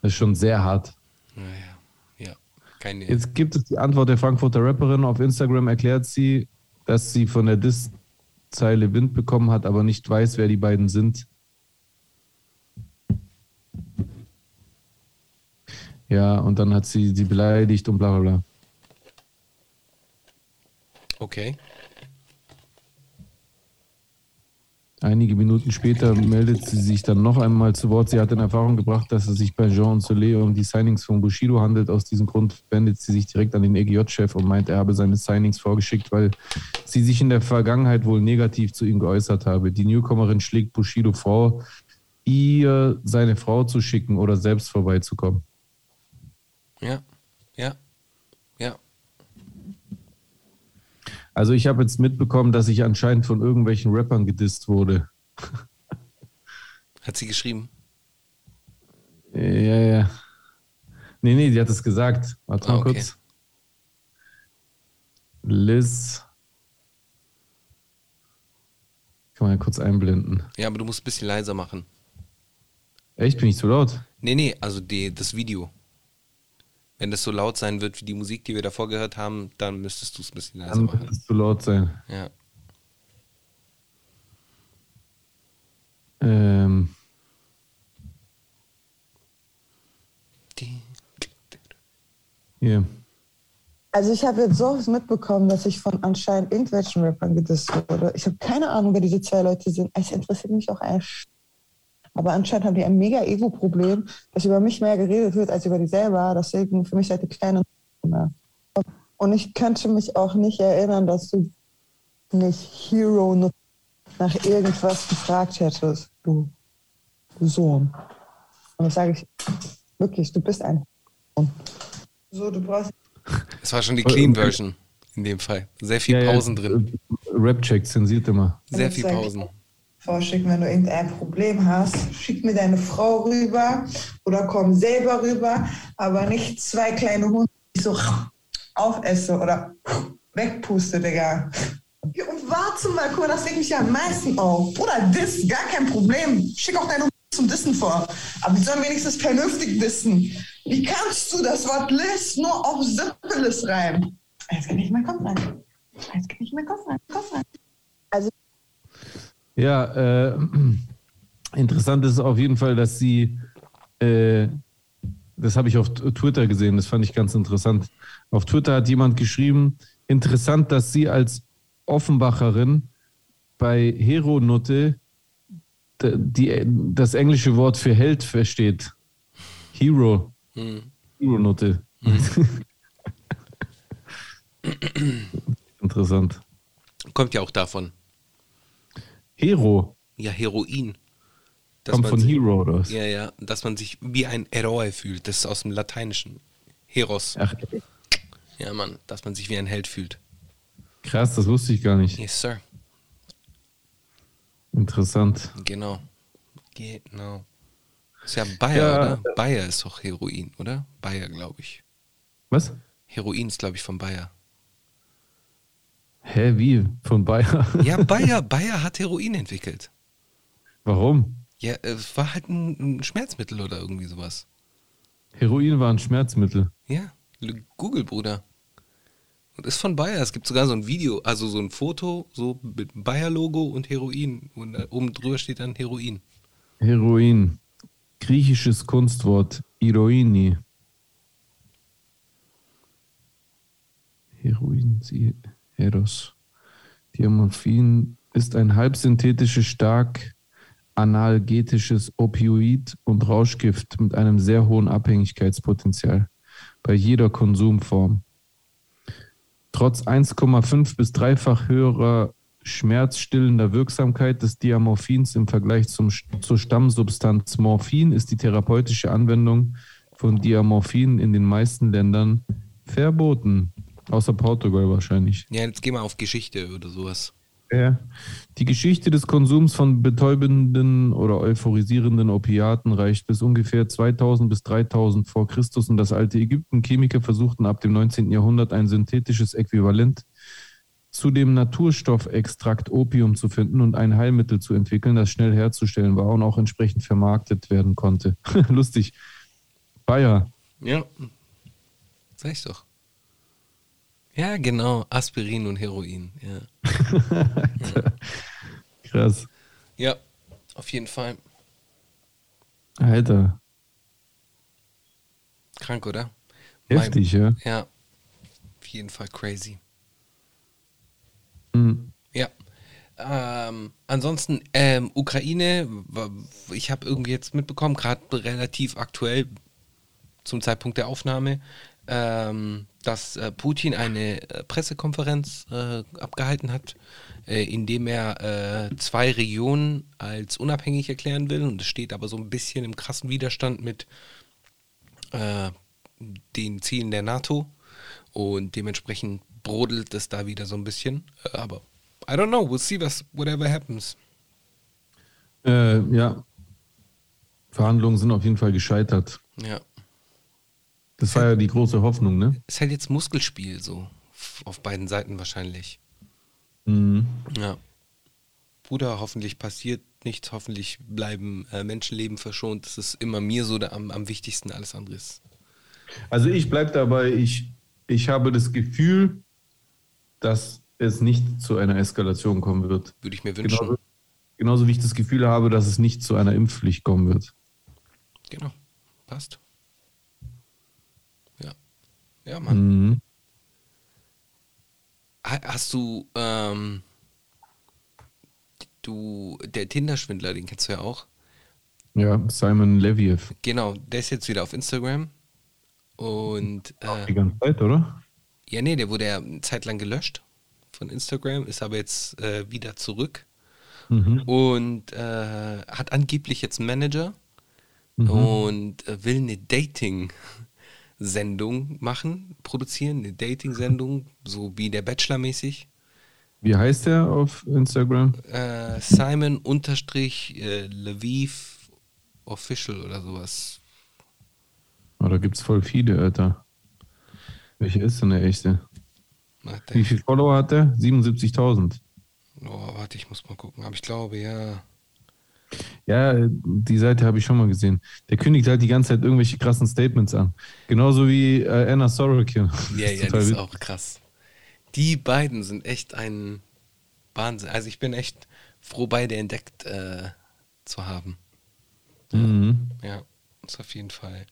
Das ist schon sehr hart. Naja, ja. Keine. Jetzt gibt es die Antwort der Frankfurter Rapperin. Auf Instagram erklärt sie, dass sie von der Diss-Zeile Wind bekommen hat, aber nicht weiß, wer die beiden sind. Ja, und dann hat sie sie beleidigt und bla bla bla. Okay. Einige Minuten später meldet sie sich dann noch einmal zu Wort. Sie hat in Erfahrung gebracht, dass es sich bei Jean und Soleil um die Signings von Bushido handelt. Aus diesem Grund wendet sie sich direkt an den EGJ-Chef und meint, er habe seine Signings vorgeschickt, weil sie sich in der Vergangenheit wohl negativ zu ihm geäußert habe. Die Newcomerin schlägt Bushido vor, ihr seine Frau zu schicken oder selbst vorbeizukommen. Ja. Ja. Ja. Also ich habe jetzt mitbekommen, dass ich anscheinend von irgendwelchen Rappern gedisst wurde. Hat sie geschrieben? Ja, ja. Nee, nee, die hat es gesagt. Warte mal Ah, okay. kurz. Liz. Kann man ja kurz einblenden. Ja, aber du musst ein bisschen leiser machen. Echt? Bin ich zu laut? Nee, nee, also die, das Video. Wenn das so laut sein wird wie die Musik, die wir davor gehört haben, dann müsstest du es ein bisschen leiser Dann machen. wird es zu laut sein. Ja. Ähm, hier. Also ich habe jetzt so oft mitbekommen, dass ich von anscheinend irgendwelchen Rappern gedisst wurde. Ich habe keine Ahnung, wer diese zwei Leute sind. Es interessiert mich auch ein Sch Aber anscheinend haben die ein mega Ego-Problem, dass über mich mehr geredet wird als über die selber. Deswegen für mich seid ihr kleine mehr. Und ich könnte mich auch nicht erinnern, dass du nicht Hero nur nach irgendwas gefragt hättest, du Sohn. Und das sage ich wirklich, du bist ein Sohn. So, du brauchst Es war schon die Clean Version in dem Fall. Sehr viel Ja, ja, Pausen drin. Rap-Check zensiert immer. Sehr viel Sag- Pausen. Vorschicken, wenn du irgendein Problem hast. Schick mir deine Frau rüber oder komm selber rüber, aber nicht zwei kleine Hunde, die ich so aufesse oder wegpuste, Digga. Und warte mal, guck mal, das regt mich ja am meisten auf. Oder Diss, gar kein Problem. Schick auch deine Hunde zum Dissen vor. Aber die sollen wenigstens vernünftig dissen. Wie kannst du das Wort Liss nur auf Syphilis rein? Jetzt nicht in meinen Kopf rein. Jetzt nicht in meinen Kopf rein. Kopf rein. Also Ja, äh, interessant ist auf jeden Fall, dass sie äh, das habe ich auf Twitter gesehen, das fand ich ganz interessant. Auf Twitter hat jemand geschrieben, interessant, dass sie als Offenbacherin bei Hero-Nutte die, das englische Wort für Held versteht. Hero. Hm. Hero-Nutte. Interessant. Kommt ja auch davon. Hero. Ja, Heroin. Dass Kommt von sich- Hero oder was? Ja, ja, dass man sich wie ein Heroe fühlt. Das ist aus dem Lateinischen. Heros. Ach, Ja, Mann, dass man sich wie ein Held fühlt. krass, das wusste ich gar nicht. Yes, Sir. Interessant. Genau. Genau. Ist ja Bayer, Ja. oder? Bayer ist doch Heroin, oder? Bayer, glaube ich. Was? Heroin ist, glaube ich, von Bayer. Hä, wie? Von Bayer? Ja, Bayer, Bayer hat Heroin entwickelt. Warum? Ja, es war halt ein, Schmerzmittel oder irgendwie sowas. Heroin war ein Schmerzmittel. Ja, Google, Bruder. Und ist von Bayer. Es gibt sogar so ein Video, also so ein Foto, so mit Bayer-Logo und Heroin. Und da oben drüber steht dann Heroin. Heroin. Griechisches Kunstwort. Iroini. Heroin, sie, Heros. Diamorphin ist ein halbsynthetisches, stark analgetisches Opioid und Rauschgift mit einem sehr hohen Abhängigkeitspotenzial bei jeder Konsumform. Trotz 1,5 bis dreifach höherer schmerzstillender Wirksamkeit des Diamorphins im Vergleich zum, zur Stammsubstanz Morphin ist die therapeutische Anwendung von Diamorphin in den meisten Ländern verboten. Außer Portugal wahrscheinlich. Ja, jetzt geh mal auf Geschichte oder sowas. Ja. Die Geschichte des Konsums von betäubenden oder euphorisierenden Opiaten reicht bis ungefähr 2000 bis 3000 vor Christus und das alte Ägypten. Chemiker versuchten ab dem 19. Jahrhundert ein synthetisches Äquivalent zu dem Naturstoffextrakt Opium zu finden und ein Heilmittel zu entwickeln, das schnell herzustellen war und auch entsprechend vermarktet werden konnte. Lustig. Bayer. Ja. Sag ich doch. Ja, genau. Aspirin und Heroin. Ja. Krass. Ja, auf jeden Fall. Alter. Krank, oder? Heftig, ja. Ja. Auf jeden Fall crazy. Mhm. Ja. Ähm, ansonsten, ähm, Ukraine, ich habe irgendwie jetzt mitbekommen, gerade relativ aktuell zum Zeitpunkt der Aufnahme, ähm, dass äh, Putin eine äh, Pressekonferenz äh, abgehalten hat, äh, in dem er äh, zwei Regionen als unabhängig erklären will. Und es steht aber so ein bisschen im krassen Widerstand mit äh, den Zielen der NATO. Und dementsprechend brodelt es da wieder so ein bisschen. Aber I don't know, we'll see was, whatever happens. Ja. Verhandlungen sind auf jeden Fall gescheitert. Ja. Das war ja die große Hoffnung, ne? Ist halt jetzt Muskelspiel so. Auf beiden Seiten wahrscheinlich. Mhm. Ja. Bruder, hoffentlich passiert nichts, hoffentlich bleiben äh, Menschenleben verschont. Das ist immer mir so der, am, am wichtigsten, alles andere ist. Also ich bleibe dabei, ich, ich habe das Gefühl, dass es nicht zu einer Eskalation kommen wird. Würde ich mir wünschen. Genauso, genauso wie ich das Gefühl habe, dass es nicht zu einer Impfpflicht kommen wird. Genau. Passt. Ja. Mann. Mhm. Ha- Hast du, ähm, du, der Tinder-Schwindler, den kennst du ja auch. Ja, Simon Leviev. Genau, der ist jetzt wieder auf Instagram. Und, Die äh, ganze Zeit, oder? ja, nee, der wurde ja eine Zeit lang gelöscht von Instagram, ist aber jetzt äh, wieder zurück. Mhm. Und äh, hat angeblich jetzt einen Manager Mhm. und äh, will eine Dating-Sendung machen, produzieren, eine Dating-Sendung, so wie der Bachelor mäßig. Wie heißt der auf Instagram? Äh, Simon unterstrich äh, Lviv Official oder sowas. Oh, da gibt es voll viele, Alter. Welcher ist denn der echte? Warte, Wie viele Follower hat der? 77.000. oh, warte, ich muss mal gucken. Aber ich glaube, ja. Ja, die Seite habe ich schon mal gesehen. Der kündigt halt die ganze Zeit irgendwelche krassen Statements an. Genauso wie äh, Anna Sorokin. Ja, ja, das ist auch krass. Die beiden sind echt ein Wahnsinn. Also ich bin echt froh, beide entdeckt äh, zu haben. Mhm. Ja, ist auf jeden Fall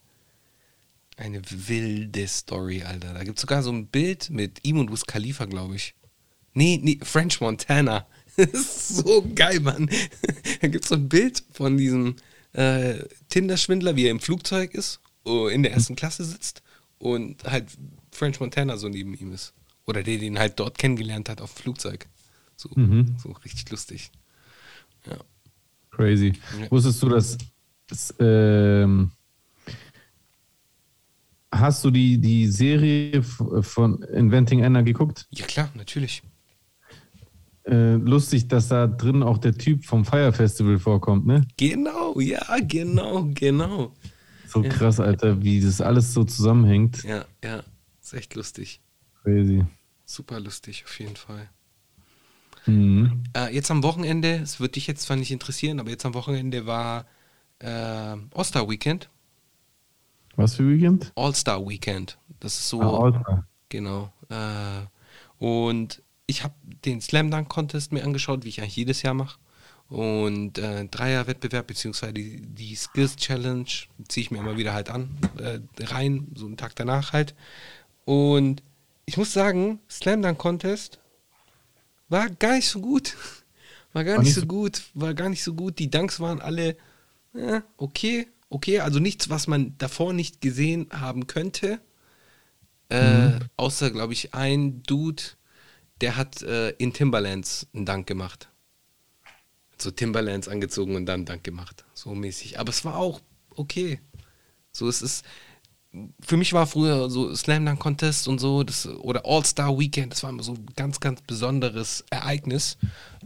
Eine wilde Story, Alter. Da gibt es sogar so ein Bild mit ihm und Wiz Khalifa, glaube ich. Nee, nee, French Montana. Das ist so geil, Mann. Da gibt es so ein Bild von diesem äh, Tinder-Schwindler, wie er im Flugzeug ist, oh, in der ersten Klasse sitzt und halt French Montana so neben ihm ist. Oder der den halt dort kennengelernt hat auf dem Flugzeug. So, Mhm. so richtig lustig. Ja. Crazy. Ja. Wusstest du, dass. dass ähm, hast du die, die Serie von Inventing Anna geguckt? ja, klar, natürlich. Äh, lustig, dass da drin auch der Typ vom Fire Festival vorkommt, ne? Genau, ja, genau, genau. So krass, Alter, wie das alles so zusammenhängt. Ja, ja, ist echt lustig. Crazy. Super lustig, auf jeden Fall. Mhm. Äh, jetzt am Wochenende, es wird dich jetzt zwar nicht interessieren, aber jetzt am Wochenende war äh, All-Star Weekend. Was für Weekend? All-Star Weekend. Das ist so. Ah, All-Star. Genau. Äh, und ich habe den Slam Dunk Contest mir angeschaut, wie ich eigentlich jedes Jahr mache. Und äh, Dreier-Wettbewerb, beziehungsweise die, die Skills Challenge, ziehe ich mir immer wieder halt an, äh, rein, so einen Tag danach halt. Und ich muss sagen, Slam Dunk Contest war gar nicht so gut. War gar War nicht nicht so so- gut, war gar nicht so gut. Die Dunks waren alle äh, okay, okay, also nichts, was man davor nicht gesehen haben könnte. Äh, Außer, glaube ich, ein Dude, der hat äh, in Timberlands einen Dank gemacht. So Timberlands angezogen und dann einen Dank gemacht. So mäßig. Aber es war auch okay. So, es ist. Für mich war früher so Slam Dunk Contest und so, das, oder All-Star Weekend, das war immer so ein ganz, ganz besonderes Ereignis.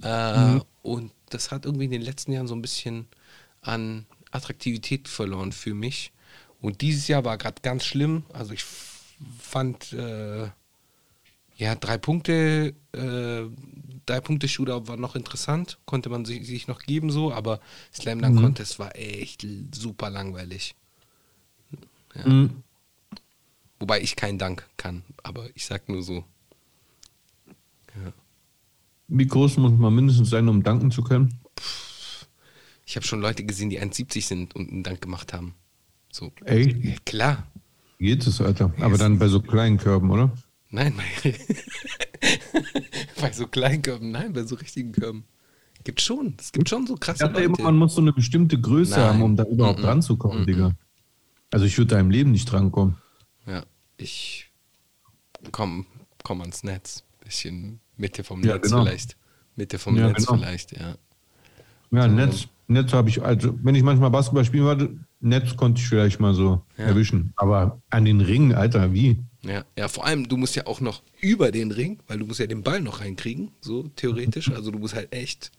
Äh, Und das hat irgendwie in den letzten Jahren so ein bisschen an Attraktivität verloren für mich. Und dieses Jahr war gerade ganz schlimm. Also ich fand, äh, ja, drei Punkte, äh, drei Punkte Shootout war noch interessant, konnte man sich, sich noch geben so, aber Slam Dunk Contest war echt super langweilig. Ja. Mhm. Wobei ich keinen Dank kann, aber ich sag nur so. Ja. Wie groß muss man mindestens sein, um danken zu können? Ich habe schon Leute gesehen, die 1,70 sind und einen Dank gemacht haben. So. Ey. Ja, klar. Geht es, Alter. Aber dann bei so kleinen Körben, oder? Nein, bei, bei so kleinen Körben, nein, bei so richtigen Körben. Gibt schon. Es gibt schon so Ich krasse immer, Leute. man muss so eine bestimmte Größe Nein. haben, um da überhaupt Mhm. dran zu kommen, Mhm. Digga. Also ich würde da im Leben nicht drankommen. Ja, ich komm, komm ans Netz. Bisschen Mitte vom Ja, Netz genau. vielleicht. Mitte vom Ja, Netz genau. vielleicht, ja. Ja, Netz, Netz habe ich, also wenn ich manchmal Basketball spielen wollte, Netz konnte ich vielleicht mal so Ja. erwischen. Aber an den Ringen, Alter, wie? Ja, ja, vor allem, du musst ja auch noch über den Ring, weil du musst ja den Ball noch reinkriegen, so theoretisch. Also du musst halt echt.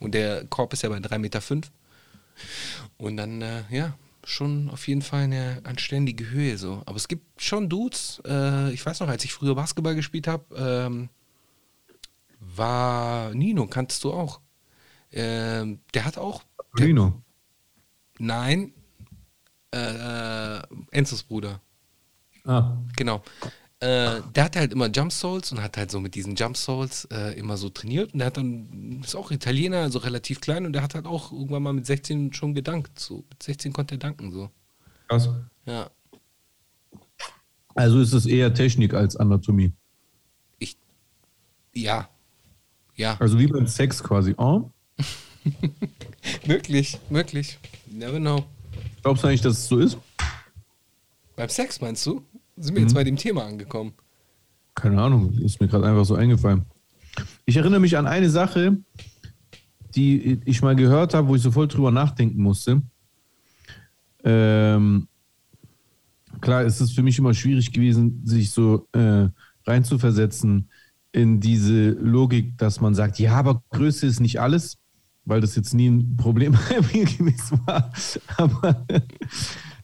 Und der Korb ist ja bei 3,5 Meter. Fünf. Und dann, äh, ja, schon auf jeden Fall eine anständige Höhe so. Aber es gibt schon Dudes, äh, ich weiß noch, als ich früher Basketball gespielt habe, ähm, war Nino, kanntest du auch. Ähm, der hat auch. Der, nein, äh, Enzos Bruder. Ah, Genau. Äh, der hatte halt immer Jump Souls und hat halt so mit diesen Jump Souls äh, immer so trainiert. Und der hat dann, ist auch Italiener, also relativ klein. Und der hat halt auch irgendwann mal mit 16 schon gedankt. So, mit 16 konnte er danken, so. krass. Ja. Also ist es eher Technik als Anatomie. Ich, ja. Ja. Also wie beim Sex quasi. Oh? Möglich, möglich. Never know. Glaubst du eigentlich, dass es so ist? Beim Sex meinst du? Sind wir jetzt bei dem Thema angekommen? Keine Ahnung, ist mir gerade einfach so eingefallen. Ich erinnere mich an eine Sache, die ich mal gehört habe, wo ich so voll drüber nachdenken musste. Ähm, klar, es ist für mich immer schwierig gewesen, sich so äh, reinzuversetzen in diese Logik, dass man sagt, ja, aber Größe ist nicht alles, weil das jetzt nie ein Problem gewesen war. Aber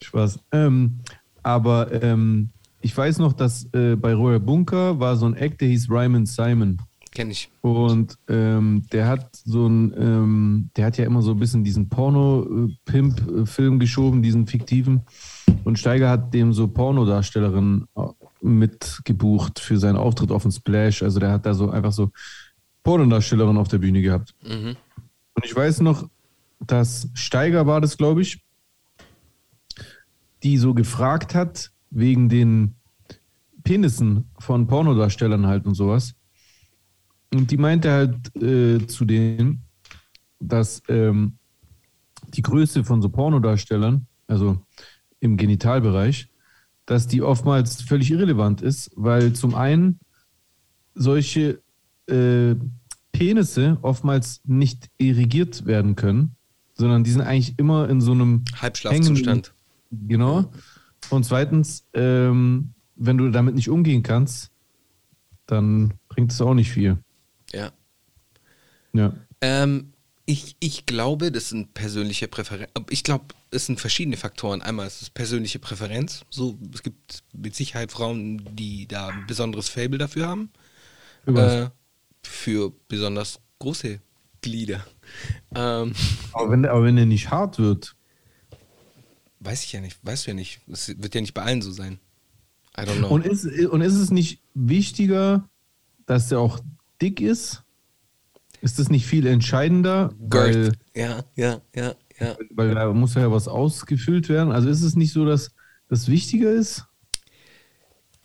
Spaß. Ähm, aber ähm, ich weiß noch, dass äh, bei Royal Bunker war so ein Act, der hieß Ryman Simon. Kenn ich. Und ähm, der hat so ein, ähm, der hat ja immer so ein bisschen diesen Porno-Pimp-Film geschoben, diesen fiktiven. Und Steiger hat dem so Pornodarstellerinnen äh, mitgebucht für seinen Auftritt auf dem Splash. Also der hat da so einfach so Pornodarstellerinnen auf der Bühne gehabt. Mhm. Und ich weiß noch, dass Steiger war das, glaube ich, die so gefragt hat, wegen den Penissen von Pornodarstellern halt und sowas. Und die meinte halt äh, zu denen, dass ähm, die Größe von so Pornodarstellern, also im Genitalbereich, dass die oftmals völlig irrelevant ist, weil zum einen solche äh, Penisse oftmals nicht irrigiert werden können, sondern die sind eigentlich immer in so einem Halbschlafzustand. hängenden- Genau. Und zweitens, ähm, wenn du damit nicht umgehen kannst, dann bringt es auch nicht viel. Ja. Ja. Ähm, ich, ich glaube, das sind persönliche Präferenzen. Ich glaube, es sind verschiedene Faktoren. Einmal ist es persönliche Präferenz. So, es gibt mit Sicherheit Frauen, die da ein besonderes Fable dafür haben. Äh, für besonders große Glieder. Ähm, aber, wenn, aber wenn der nicht hart wird, weiß ich ja nicht. Weißt du ja nicht. Es wird ja nicht bei allen so sein. I don't know. und ist, und ist es nicht wichtiger, dass der auch dick ist? Ist das nicht viel entscheidender? Girth. Ja, ja, ja, ja. weil da muss ja was ausgefüllt werden. Also ist es nicht so, dass das wichtiger ist?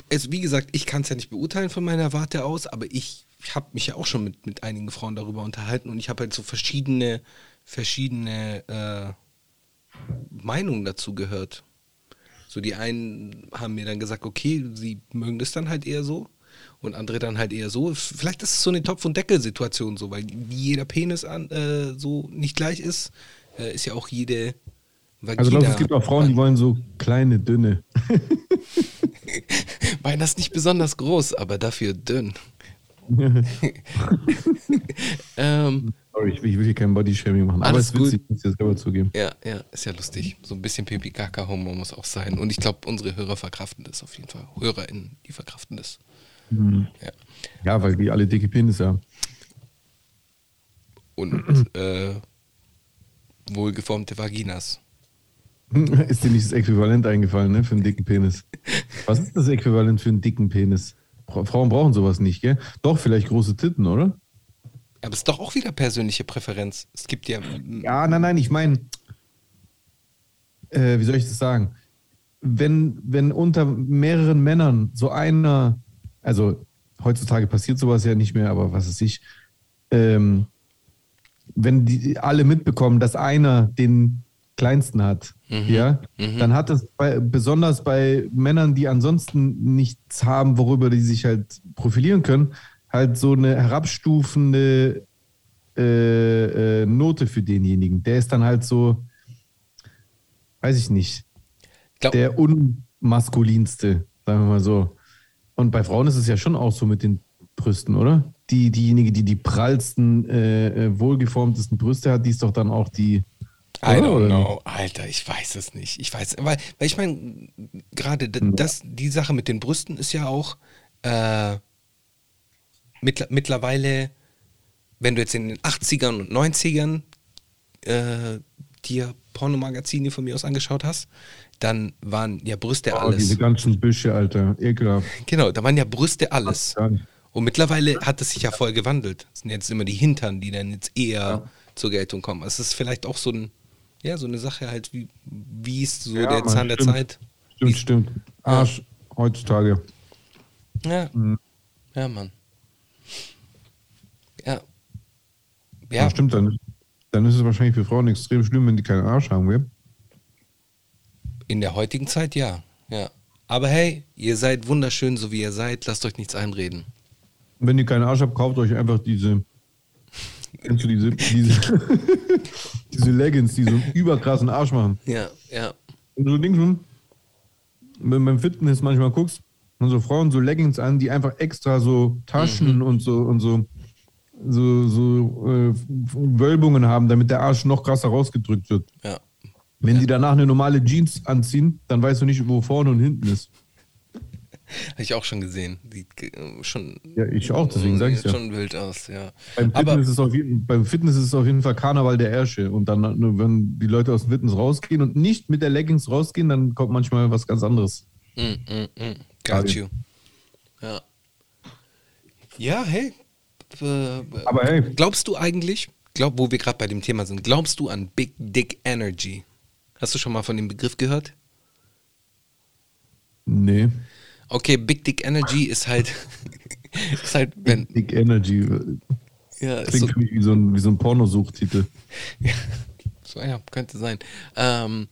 es, wie gesagt, ich kann es ja nicht beurteilen von meiner Warte aus, aber ich habe mich ja auch schon mit, mit einigen Frauen darüber unterhalten und ich habe halt so verschiedene, verschiedene äh, Meinungen dazu gehört. So die einen haben mir dann gesagt, okay, sie mögen das dann halt eher so und andere dann halt eher so. Vielleicht ist es so eine Topf- und Deckel-Situation so, weil wie jeder Penis an, äh, so nicht gleich ist, äh, ist ja auch jede Vagina. Also glaubst du, es gibt auch Frauen, die wollen so kleine, dünne. Weil das nicht besonders groß, aber dafür dünn. ähm, Sorry, ich will, ich will hier kein Bodyshaming machen. aber Alles es ist witzig, muss ich selber zugeben. ja, ja, ist ja lustig. So ein bisschen pipi kaka humor muss auch sein. Und ich glaube, unsere Hörer verkraften das auf jeden Fall. HörerInnen, die verkraften das. Ja. Ja, weil die alle dicke Penisse haben. Und äh, wohlgeformte Vaginas. Ist dir nicht das Äquivalent eingefallen, ne, für einen dicken Penis? Was ist das Äquivalent für einen dicken Penis? Fra- Frauen brauchen sowas nicht, gell? Doch, vielleicht große Titten, oder? Aber es ist doch auch wieder persönliche Präferenz. Es gibt ja. Ja, nein, nein, ich meine, äh, wie soll ich das sagen? Wenn, wenn unter mehreren Männern so einer, also heutzutage passiert sowas ja nicht mehr, aber was weiß ich, ähm, wenn die alle mitbekommen, dass einer den kleinsten hat, ja, dann hat es bei, besonders bei Männern, die ansonsten nichts haben, worüber die sich halt profilieren können, halt so eine herabstufende äh, äh, Note für denjenigen. Der ist dann halt so, weiß ich nicht, Glaub, der unmaskulinste, sagen wir mal so. Und bei Frauen ist es ja schon auch so mit den Brüsten, oder? Die, diejenige, die die prallsten, äh, äh, wohlgeformtesten Brüste hat, die ist doch dann auch die. I don't know. Alter, ich weiß es nicht. Ich weiß, weil, weil ich meine, gerade d- das, die Sache mit den Brüsten ist ja auch äh, mittlerweile, wenn du jetzt in den 80ern und 90ern äh, dir Pornomagazine von mir aus angeschaut hast, dann waren ja Brüste Oh, diese alles. ganzen Büsche, Alter. Ekelhaft. Genau, da waren ja Brüste alles. Und mittlerweile hat es sich ja voll gewandelt. Es sind jetzt immer die Hintern, die dann jetzt eher zur Geltung kommen. Es ist vielleicht auch so ein, ja, so eine Sache halt, wie, wie ist so Ja, der Mann, Zahn der stimmt. Zeit. Stimmt, Wie- stimmt. Arsch heutzutage. Ja. Mhm. Ja, Mann. Ja. Ja, Ja, stimmt, dann, dann ist es wahrscheinlich für Frauen extrem schlimm, wenn die keinen Arsch haben, gell? in der heutigen Zeit ja. Ja. Aber hey, ihr seid wunderschön, so wie ihr seid. Lasst euch nichts einreden. Und wenn ihr keinen Arsch habt, kauft euch einfach diese. Kennst du diese, diese, diese Leggings, die so einen überkrassen Arsch machen? Ja, ja. Und so Ding schon, wenn du beim Fitness manchmal guckst, haben so Frauen so Leggings an, die einfach extra so Taschen Mhm. und so und so so, so äh, Wölbungen haben, damit der Arsch noch krasser rausgedrückt wird. Ja. Wenn die danach eine normale Jeans anziehen, dann weißt du nicht, wo vorne und hinten ist. Habe ich auch schon gesehen. Sieht äh, schon. Ja, ich auch, deswegen sag ich's sieht ja. schon wild aus, ja. Beim Aber Fitness, ist auf jeden, beim Fitness ist es auf jeden Fall Karneval der Ärsche. Und dann, wenn die Leute aus dem Fitness rausgehen und nicht mit der Leggings rausgehen, dann kommt manchmal was ganz anderes. Mm, mm, mm. Got you. Ja. Ja, hey. Äh, Aber hey. Glaubst du eigentlich, glaub, wo wir gerade bei dem Thema sind, glaubst du an Big Dick Energy? Hast du schon mal von dem Begriff gehört? Nee. Okay, Big Dick Energy ist halt, ist halt, wenn, Big Energy. ja, ist Klingt so, für mich wie so ein, wie so ein Pornosuchtitel. so, ja, könnte sein. Ähm,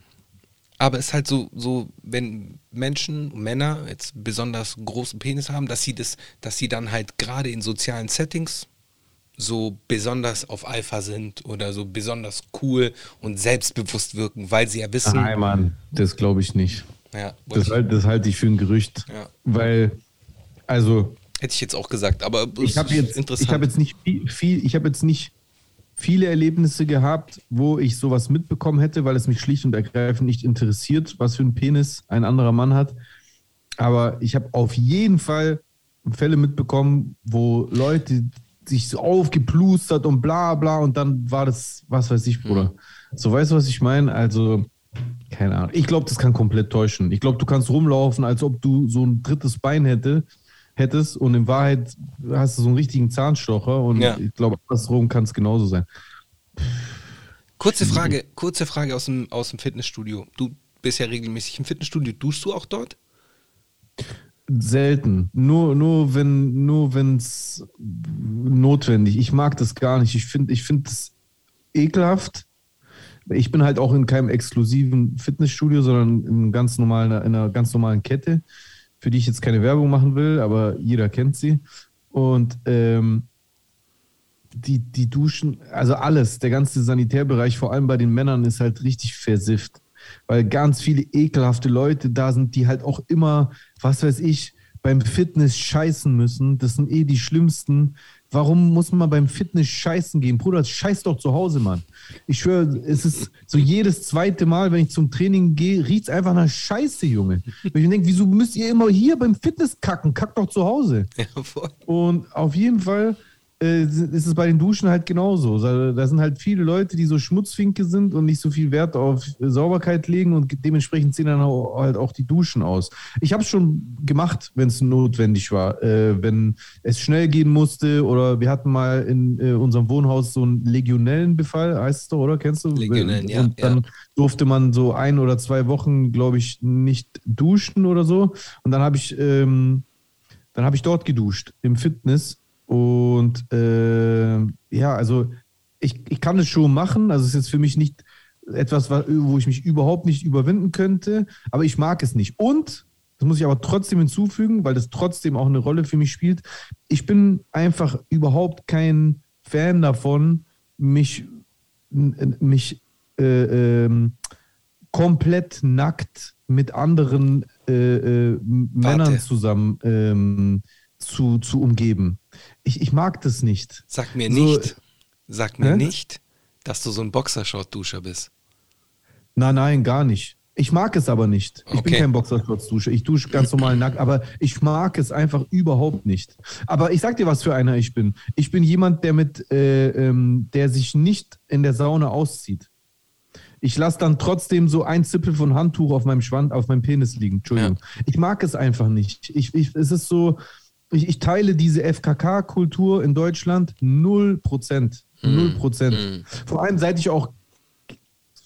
aber es ist halt so, so, wenn Menschen, Männer jetzt besonders großen Penis haben, dass sie das, dass sie dann halt gerade in sozialen Settings so besonders auf Alpha sind oder so besonders cool und selbstbewusst wirken, weil sie ja wissen, Nein, Mann, das glaube ich nicht. ja, Das, halt, das halte ich für ein Gerücht. Ja. Weil, also, hätte ich jetzt auch gesagt, aber ich habe jetzt, ich habe jetzt nicht viel, viel ich habe jetzt nicht viele Erlebnisse gehabt, wo ich sowas mitbekommen hätte, weil es mich schlicht und ergreifend nicht interessiert, was für einen Penis ein anderer Mann hat. Aber ich habe auf jeden Fall Fälle mitbekommen, wo Leute sich so aufgeplustert und bla bla und dann war das, was weiß ich, Bruder. So weißt du, was ich meine? Also, keine Ahnung. Ich glaube, das kann komplett täuschen. Ich glaube, du kannst rumlaufen, als ob du so ein drittes Bein hätte, hättest und in Wahrheit hast du so einen richtigen Zahnstocher und Ja. ich glaube, andersrum kann es genauso sein. Kurze Frage, kurze Frage aus dem, aus dem Fitnessstudio. Du bist ja regelmäßig im Fitnessstudio. Duschst du auch dort? Selten. Nur, nur wenn nur es notwendig. Ich mag das gar nicht. Ich finde ich finde es ekelhaft. Ich bin halt auch in keinem exklusiven Fitnessstudio, sondern in, ganz normalen, in einer ganz normalen Kette, für die ich jetzt keine Werbung machen will, aber jeder kennt sie. Und ähm, die, die Duschen, also alles, der ganze Sanitärbereich, vor allem bei den Männern, ist halt richtig versifft. Weil ganz viele ekelhafte Leute da sind, die halt auch immer, was weiß ich, beim Fitness scheißen müssen. Das sind eh die schlimmsten. Warum muss man beim Fitness scheißen gehen? Bruder, scheiß doch zu Hause, Mann. Ich schwöre, es ist so jedes zweite Mal, wenn ich zum Training gehe, riecht es einfach nach Scheiße, Junge. Und ich denke, wieso müsst ihr immer hier beim Fitness kacken? Kackt doch zu Hause. Ja. Und auf jeden Fall ist es bei den Duschen halt genauso. Da da sind halt viele Leute, die so Schmutzfinke sind und nicht so viel Wert auf Sauberkeit legen und dementsprechend sehen dann halt auch die Duschen aus. Ich habe es schon gemacht, wenn es notwendig war. Äh, wenn es schnell gehen musste oder wir hatten mal in äh, unserem Wohnhaus so einen Legionellenbefall, heißt es doch, oder? Kennst du? Legionellen, ja, Und dann ja. durfte man so ein oder zwei Wochen, glaube ich, nicht duschen oder so. Und dann habe ich, ähm, dann habe ich dort geduscht im Fitness. Und äh, ja, also ich, ich kann es schon machen. Also es ist jetzt für mich nicht etwas, wa- wo ich mich überhaupt nicht überwinden könnte, aber ich mag es nicht. Und, das muss ich aber trotzdem hinzufügen, weil das trotzdem auch eine Rolle für mich spielt, ich bin einfach überhaupt kein Fan davon, mich, mich äh, ähm, komplett nackt mit anderen äh, äh, Männern zusammen ähm, zu, zu umgeben. Ich, ich mag das nicht. Sag mir So- nicht, sag mir Hä? nicht, dass du so ein Boxershort-Duscher bist. Nein, nein, gar nicht. Ich mag es aber nicht. Ich bin Okay. kein Boxershorts-Duscher. Ich dusche ganz normal nackt, aber ich mag es einfach überhaupt nicht. Aber ich sag dir, was für einer ich bin. Ich bin jemand, der mit, äh, ähm, der sich nicht in der Sauna auszieht. Ich lasse dann trotzdem so ein Zippel von Handtuch auf meinem Schwand, auf meinem Penis liegen. Entschuldigung. Ich mag es einfach nicht. Ich, ich, es ist so, ich, ich teile diese FKK-Kultur in Deutschland null Prozent. Null Prozent. Vor allem, seit ich auch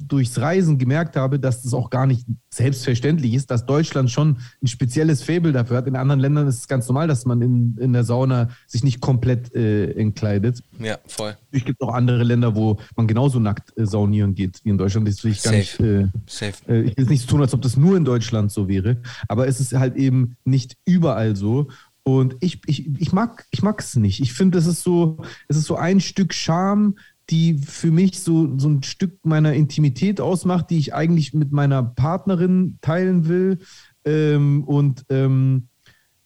durchs Reisen gemerkt habe, dass das auch gar nicht selbstverständlich ist, dass Deutschland schon ein spezielles Faible dafür hat. In anderen Ländern ist es ganz normal, dass man in, in der Sauna sich nicht komplett äh, entkleidet. Ja, voll. Es gibt auch andere Länder, wo man genauso nackt äh, saunieren geht wie in Deutschland. Das will ich gar nicht. Äh, Safe. äh, ich will es nicht so tun, als ob das nur in Deutschland so wäre, aber es ist halt eben nicht überall so. Und ich, ich, ich mag ich nicht. Ich finde, es ist so, es ist so ein Stück Charme, die für mich so, so ein Stück meiner Intimität ausmacht, die ich eigentlich mit meiner Partnerin teilen will. Ähm, und ähm,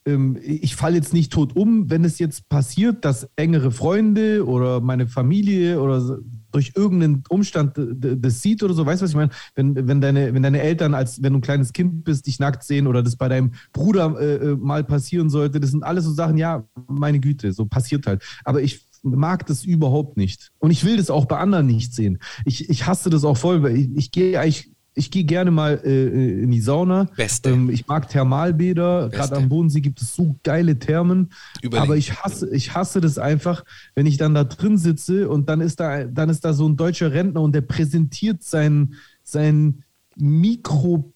ähm, ich falle jetzt nicht tot um, wenn es jetzt passiert, dass engere Freunde oder meine Familie oder durch irgendeinen Umstand das sieht oder so, weißt du, was ich meine? Wenn, wenn, deine, wenn deine Eltern, als wenn du ein kleines Kind bist, dich nackt sehen oder das bei deinem Bruder äh, äh, mal passieren sollte, das sind alles so Sachen, ja, meine Güte, so passiert halt. Aber ich mag das überhaupt nicht. Und ich will das auch bei anderen nicht sehen. Ich, ich hasse das auch voll, weil ich, ich gehe eigentlich, ich gehe gerne mal äh, in die Sauna. Beste. Ähm, ich mag Thermalbäder. Gerade am Bodensee gibt es so geile Thermen. Überlegen. Aber ich hasse, ich hasse das einfach, wenn ich dann da drin sitze und dann ist da, dann ist da so ein deutscher Rentner und der präsentiert sein, sein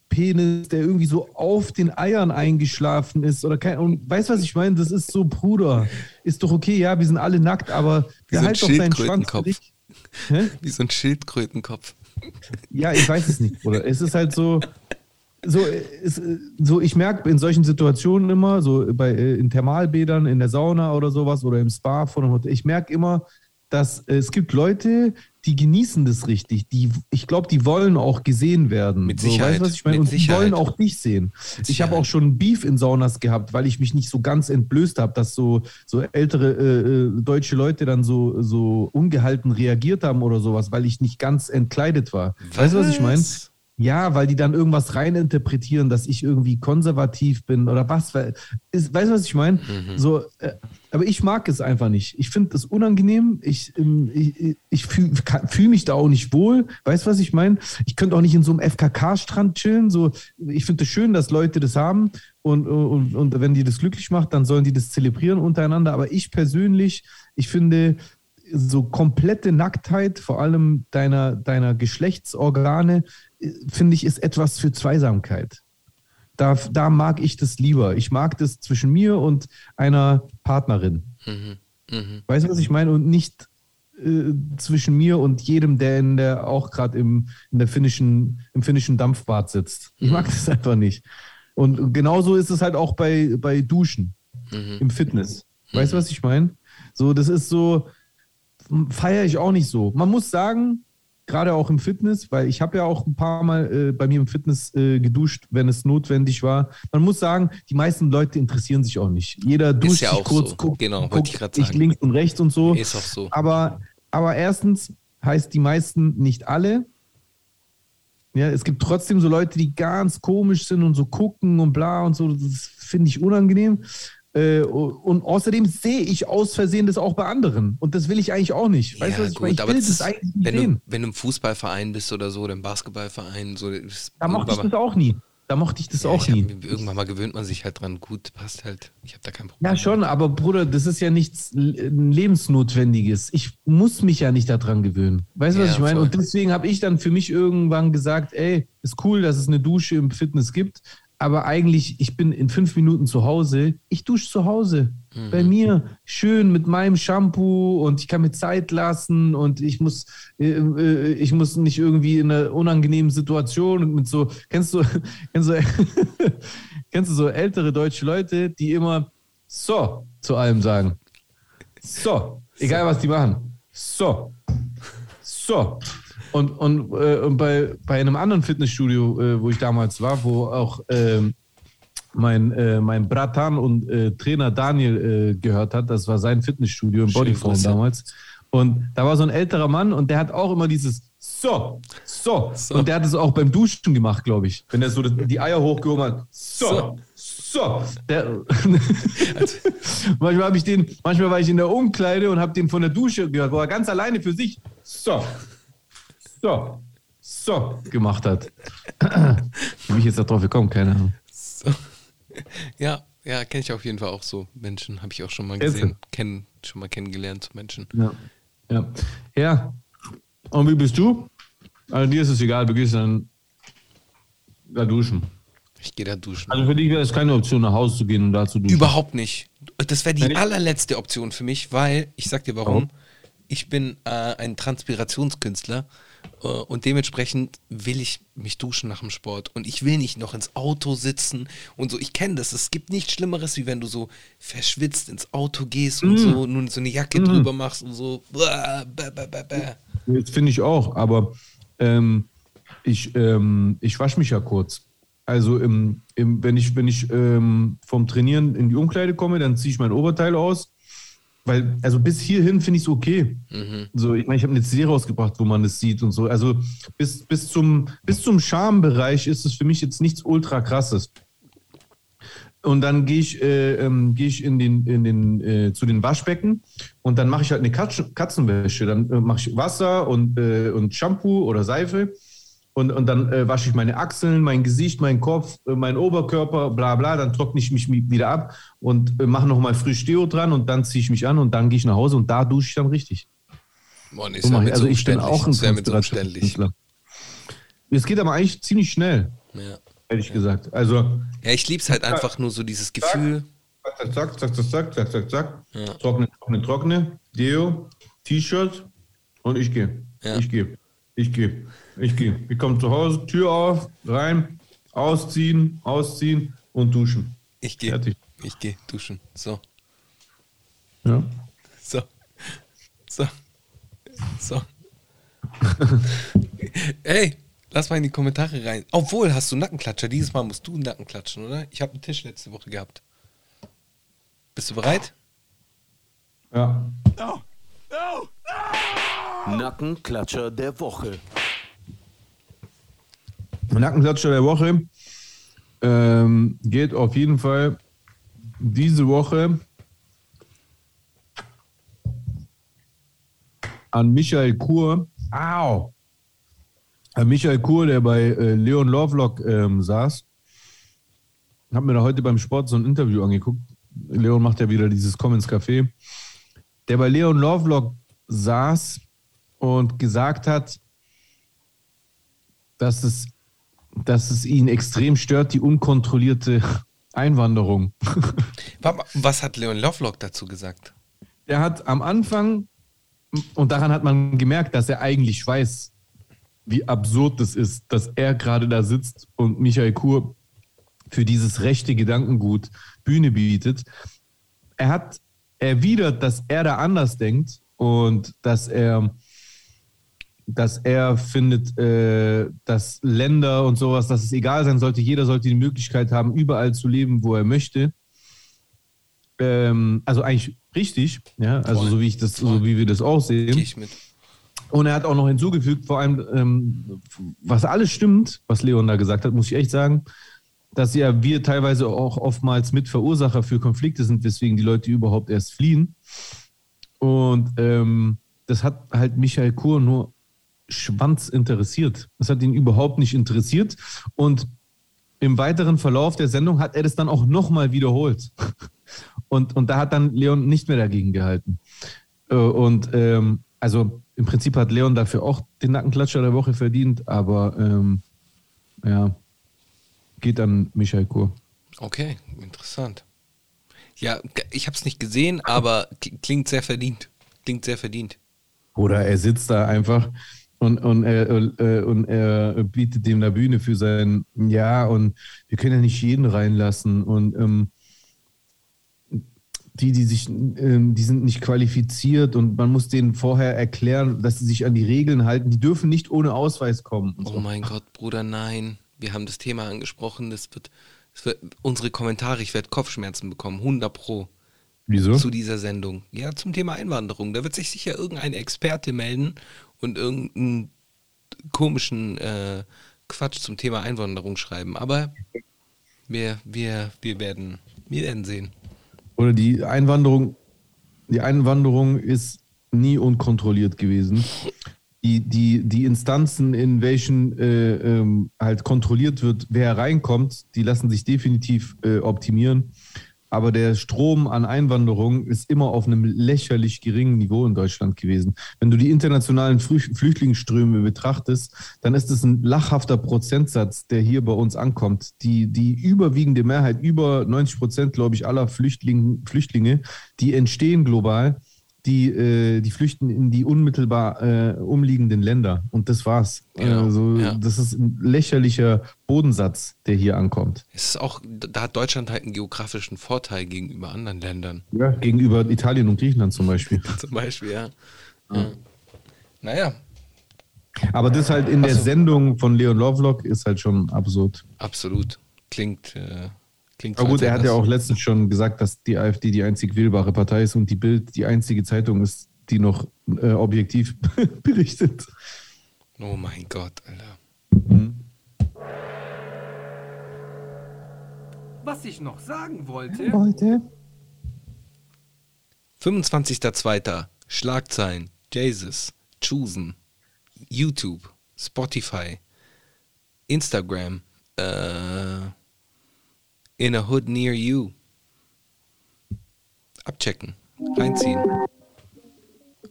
Penis, der irgendwie so auf den Eiern eingeschlafen ist oder kein, und weißt du, was ich meine? Das ist so, Bruder, ist doch okay, ja, wir sind alle nackt, aber ein behalt doch deinen Schwanz? Wie so ein Schildkrötenkopf. Ja, ich weiß es nicht, Bruder. Es ist halt so, so, es, so ich merke in solchen Situationen immer, so bei, äh, in Thermalbädern, in der Sauna oder sowas oder im Spa von ich merke immer, dass es gibt Leute, die genießen das richtig. Die, ich glaube, die wollen auch gesehen werden. Mit So, Sicherheit. weißt du, was ich meine? Und die wollen auch dich sehen. Ich habe auch schon Beef in Saunas gehabt, weil ich mich nicht so ganz entblößt habe, dass so, so ältere äh, äh, deutsche Leute dann so, so ungehalten reagiert haben oder sowas, weil ich nicht ganz entkleidet war. Weißt du, was ich meine? Ja, weil die dann irgendwas reininterpretieren, dass ich irgendwie konservativ bin oder was. Ist, weißt du, was ich meine? So, äh, aber ich mag es einfach nicht. Ich finde das unangenehm. Ich, ähm, ich, ich fühle fühl mich da auch nicht wohl. Weißt du, was ich meine? Ich könnte auch nicht in so einem FKK-Strand chillen. So, ich finde es schön, dass Leute das haben. Und, und, und wenn die das glücklich macht, dann sollen die das zelebrieren untereinander. Aber ich persönlich, ich finde, so komplette Nacktheit, vor allem deiner, deiner Geschlechtsorgane, finde ich, ist etwas für Zweisamkeit. Da, da mag ich das lieber. Ich mag das zwischen mir und einer Partnerin. Mhm. Weißt du, was ich meine? Und nicht äh, zwischen mir und jedem, der in der auch gerade im, in der finnischen, im finnischen Dampfbad sitzt. Ich mag das einfach nicht. Und genauso ist es halt auch bei, bei Duschen im Fitness. Weißt du, was ich meine? So, das ist so, feiere ich auch nicht so. Man muss sagen, gerade auch im Fitness, weil ich habe ja auch ein paar Mal äh, bei mir im Fitness äh, geduscht, wenn es notwendig war. Man muss sagen, die meisten Leute interessieren sich auch nicht. Jeder duscht ja sich auch kurz, so. guckt, Genau, guckt ich sich links und rechts und so. Ist auch so. Aber, aber erstens heißt die meisten nicht alle. Ja, es gibt trotzdem so Leute, die ganz komisch sind und so gucken und bla und so. Das finde ich unangenehm. Äh, und außerdem sehe ich aus Versehen das auch bei anderen. Und das will ich eigentlich auch nicht. Weißt du, was ich meine? Ich will das ist, eigentlich nicht wenn, du, sehen. wenn du im Fußballverein bist oder so, oder im Basketballverein, so, Da mochte ich das auch nie. Da mochte ich das Ja, auch ich hab, nie. Irgendwann mal gewöhnt man sich halt dran. Gut, passt halt. Ich habe da kein Problem. Ja, schon, aber Bruder, das ist ja nichts Lebensnotwendiges. Ich muss mich ja nicht daran gewöhnen. Weißt du, was Ja, ich meine? Und deswegen habe ich dann für mich irgendwann gesagt, ey, ist cool, dass es eine Dusche im Fitness gibt, aber eigentlich, ich bin in fünf Minuten zu Hause. Ich dusche zu Hause. Mhm. Bei mir schön mit meinem Shampoo und ich kann mir Zeit lassen und ich muss, äh, äh, ich muss nicht irgendwie in einer unangenehmen Situation und mit so, kennst du, kennst du, kennst du so ältere deutsche Leute, die immer so zu allem sagen. So, egal was die machen. So, so. Und, und, äh, und bei, bei einem anderen Fitnessstudio, äh, wo ich damals war, wo auch ähm, mein, äh, mein Bratan und äh, Trainer Daniel äh, gehört hat, das war sein Fitnessstudio im Bodyform damals. Und da war so ein älterer Mann und der hat auch immer dieses so, so. So. Und der hat es auch beim Duschen gemacht, glaube ich. Wenn er so die Eier hochgehoben hat. So, So. so. Der, manchmal habe ich den, manchmal war ich in der Umkleide und habe den von der Dusche gehört, wo er ganz alleine für sich so, so, so gemacht hat. Wie ich jetzt darauf gekommen? Keine Ahnung. So. Ja, ja, kenne ich auf jeden Fall auch so. Menschen habe ich auch schon mal gesehen, kennen, schon mal kennengelernt, so Menschen. Ja. Ja. ja. Und wie bist du? Also dir ist es egal, du gehst dann da duschen. Ich gehe da duschen. Also für dich wäre es keine Option, nach Hause zu gehen und da zu duschen. Überhaupt nicht. Das wäre die allerletzte Option für mich, weil, ich sag dir warum, ich bin äh, ein Transpirationskünstler und dementsprechend will ich mich duschen nach dem Sport und ich will nicht noch ins Auto sitzen und so. Ich kenne das. Es gibt nichts Schlimmeres, wie wenn du so verschwitzt ins Auto gehst und so nun so eine Jacke drüber machst und so. Das finde ich auch, aber ähm, ich, ähm, ich wasche mich ja kurz. Also im, im, wenn ich, wenn ich ähm, vom Trainieren in die Umkleide komme, dann ziehe ich mein Oberteil aus. Weil, also bis hierhin finde ich es okay. So, ich meine, ich habe eine CD rausgebracht, wo man das sieht und so. Also bis, bis zum, bis zum Schambereich ist es für mich jetzt nichts ultra krasses. Und dann gehe ich, äh, ähm, gehe ich in den, in den, äh, zu den Waschbecken und dann mache ich halt eine Katz Katzenwäsche. Dann äh, mache ich Wasser und, äh, und Shampoo oder Seife und, und dann äh, wasche ich meine Achseln, mein Gesicht, meinen Kopf, äh, meinen Oberkörper, bla bla. Dann trockne ich mich mi- wieder ab und äh, mache nochmal frisch Deo dran und dann ziehe ich mich an und dann gehe ich nach Hause und da dusche ich dann richtig. So ist ja mache mit ich. Also so ich bin auch ein ja mit so umständlich. Es geht aber eigentlich ziemlich schnell. Ja. ehrlich gesagt. Also, Ja, ich lieb's halt einfach nur so dieses Gefühl. zack, zack, zack, zack, zack, zack, zack, zack. Trockne, trockne, trockne. Deo, T-Shirt und ich gehe. Ja. Ich gehe. Ich gehe. Ich gehe. Ich komme zu Hause, Tür auf, rein, ausziehen, ausziehen und duschen. Ich gehe. Fertig. Ich gehe duschen. So. Ja. So. So. So. Ey, lass mal in die Kommentare rein. Obwohl, hast du Nackenklatscher? Dieses Mal musst du einen Nacken klatschen, oder? Ich habe einen Tisch letzte Woche gehabt. Bist du bereit? Ja. Nackenklatscher der Woche. Nackenklatscher der Woche ähm, geht auf jeden Fall diese Woche an Michael Kur. Au! An Michael Kur, der bei äh, Leon Lovelock ähm, saß. Hab mir da heute beim Sport so ein Interview angeguckt. Leon macht ja wieder dieses Komm ins Café. Der bei Leon Lovelock saß und gesagt hat, dass es, dass es ihn extrem stört, die unkontrollierte Einwanderung. Was hat Leon Lovelock dazu gesagt? Er hat am Anfang, und daran hat man gemerkt, dass er eigentlich weiß, wie absurd das ist, dass er gerade da sitzt und Michael Kur für dieses rechte Gedankengut Bühne bietet. Er hat erwidert, dass er da anders denkt und dass er, dass er findet, äh, dass Länder und sowas, dass es egal sein sollte, jeder sollte die Möglichkeit haben, überall zu leben, wo er möchte. Ähm, also eigentlich richtig, ja, also Voll. so wie ich das, so wie wir das auch sehen. Gehe ich mit. Und er hat auch noch hinzugefügt, vor allem, ähm, was alles stimmt, was Leon da gesagt hat, muss ich echt sagen, dass ja wir teilweise auch oftmals Mitverursacher für Konflikte sind, weswegen die Leute überhaupt erst fliehen. Und ähm, das hat halt Michael Kur nur Schwanz interessiert. Das hat ihn überhaupt nicht interessiert. Und im weiteren Verlauf der Sendung hat er das dann auch nochmal wiederholt. Und, und da hat dann Leon nicht mehr dagegen gehalten. Äh, Und ähm, also im Prinzip hat Leon dafür auch den Nackenklatscher der Woche verdient, aber ähm, ja, geht an Michael Kur. Okay, interessant. Ja, ich habe es nicht gesehen, aber klingt sehr verdient. Klingt sehr verdient. Oder er sitzt da einfach und, und, er, äh, und er bietet dem eine Bühne für sein Ja und wir können ja nicht jeden reinlassen und ähm, die, die sich, ähm, die sind nicht qualifiziert und man muss denen vorher erklären, dass sie sich an die Regeln halten. Die dürfen nicht ohne Ausweis kommen. Oh so. mein Gott, Bruder, nein. Wir haben das Thema angesprochen. Das wird, das wird unsere Kommentare, ich werde Kopfschmerzen bekommen, 100 pro Wieso? zu dieser Sendung. Ja, zum Thema Einwanderung. Da wird sich sicher irgendein Experte melden und irgendeinen komischen äh, Quatsch zum Thema Einwanderung schreiben. Aber wir, wir, wir werden, wir werden sehen. Oder die Einwanderung, die Einwanderung ist nie unkontrolliert gewesen. Die, die, die Instanzen, in welchen äh, ähm, halt kontrolliert wird, wer reinkommt, die lassen sich definitiv äh, optimieren. Aber der Strom an Einwanderung ist immer auf einem lächerlich geringen Niveau in Deutschland gewesen. Wenn du die internationalen Flü Flüchtlingsströme betrachtest, dann ist es ein lachhafter Prozentsatz, der hier bei uns ankommt. Die, die überwiegende Mehrheit, über 90 Prozent, glaube ich, aller Flüchtling, Flüchtlinge, die entstehen global, die, äh, die flüchten in die unmittelbar äh, umliegenden Länder. Und das war's. Genau, Also, ja. Das ist ein lächerlicher Bodensatz, der hier ankommt. Es ist auch, da hat Deutschland halt einen geografischen Vorteil gegenüber anderen Ländern. Ja, gegenüber Italien und Griechenland zum Beispiel. Zum Beispiel, ja. ja. Naja, Aber das halt in der Ach so. Sendung von Leon Lovelock ist halt schon absurd. absolut. Klingt, äh, klingt Aber gut, er hat ja auch letztens schon gesagt, dass die AfD die einzig wählbare Partei ist und die Bild die einzige Zeitung ist, die noch äh, objektiv berichtet. Oh mein Gott, Alter. Was ich noch sagen wollte, Heute? 25.02. Schlagzeilen, Jesus, Choosen, YouTube, Spotify, Instagram, äh, in a hood near you. Abchecken, reinziehen.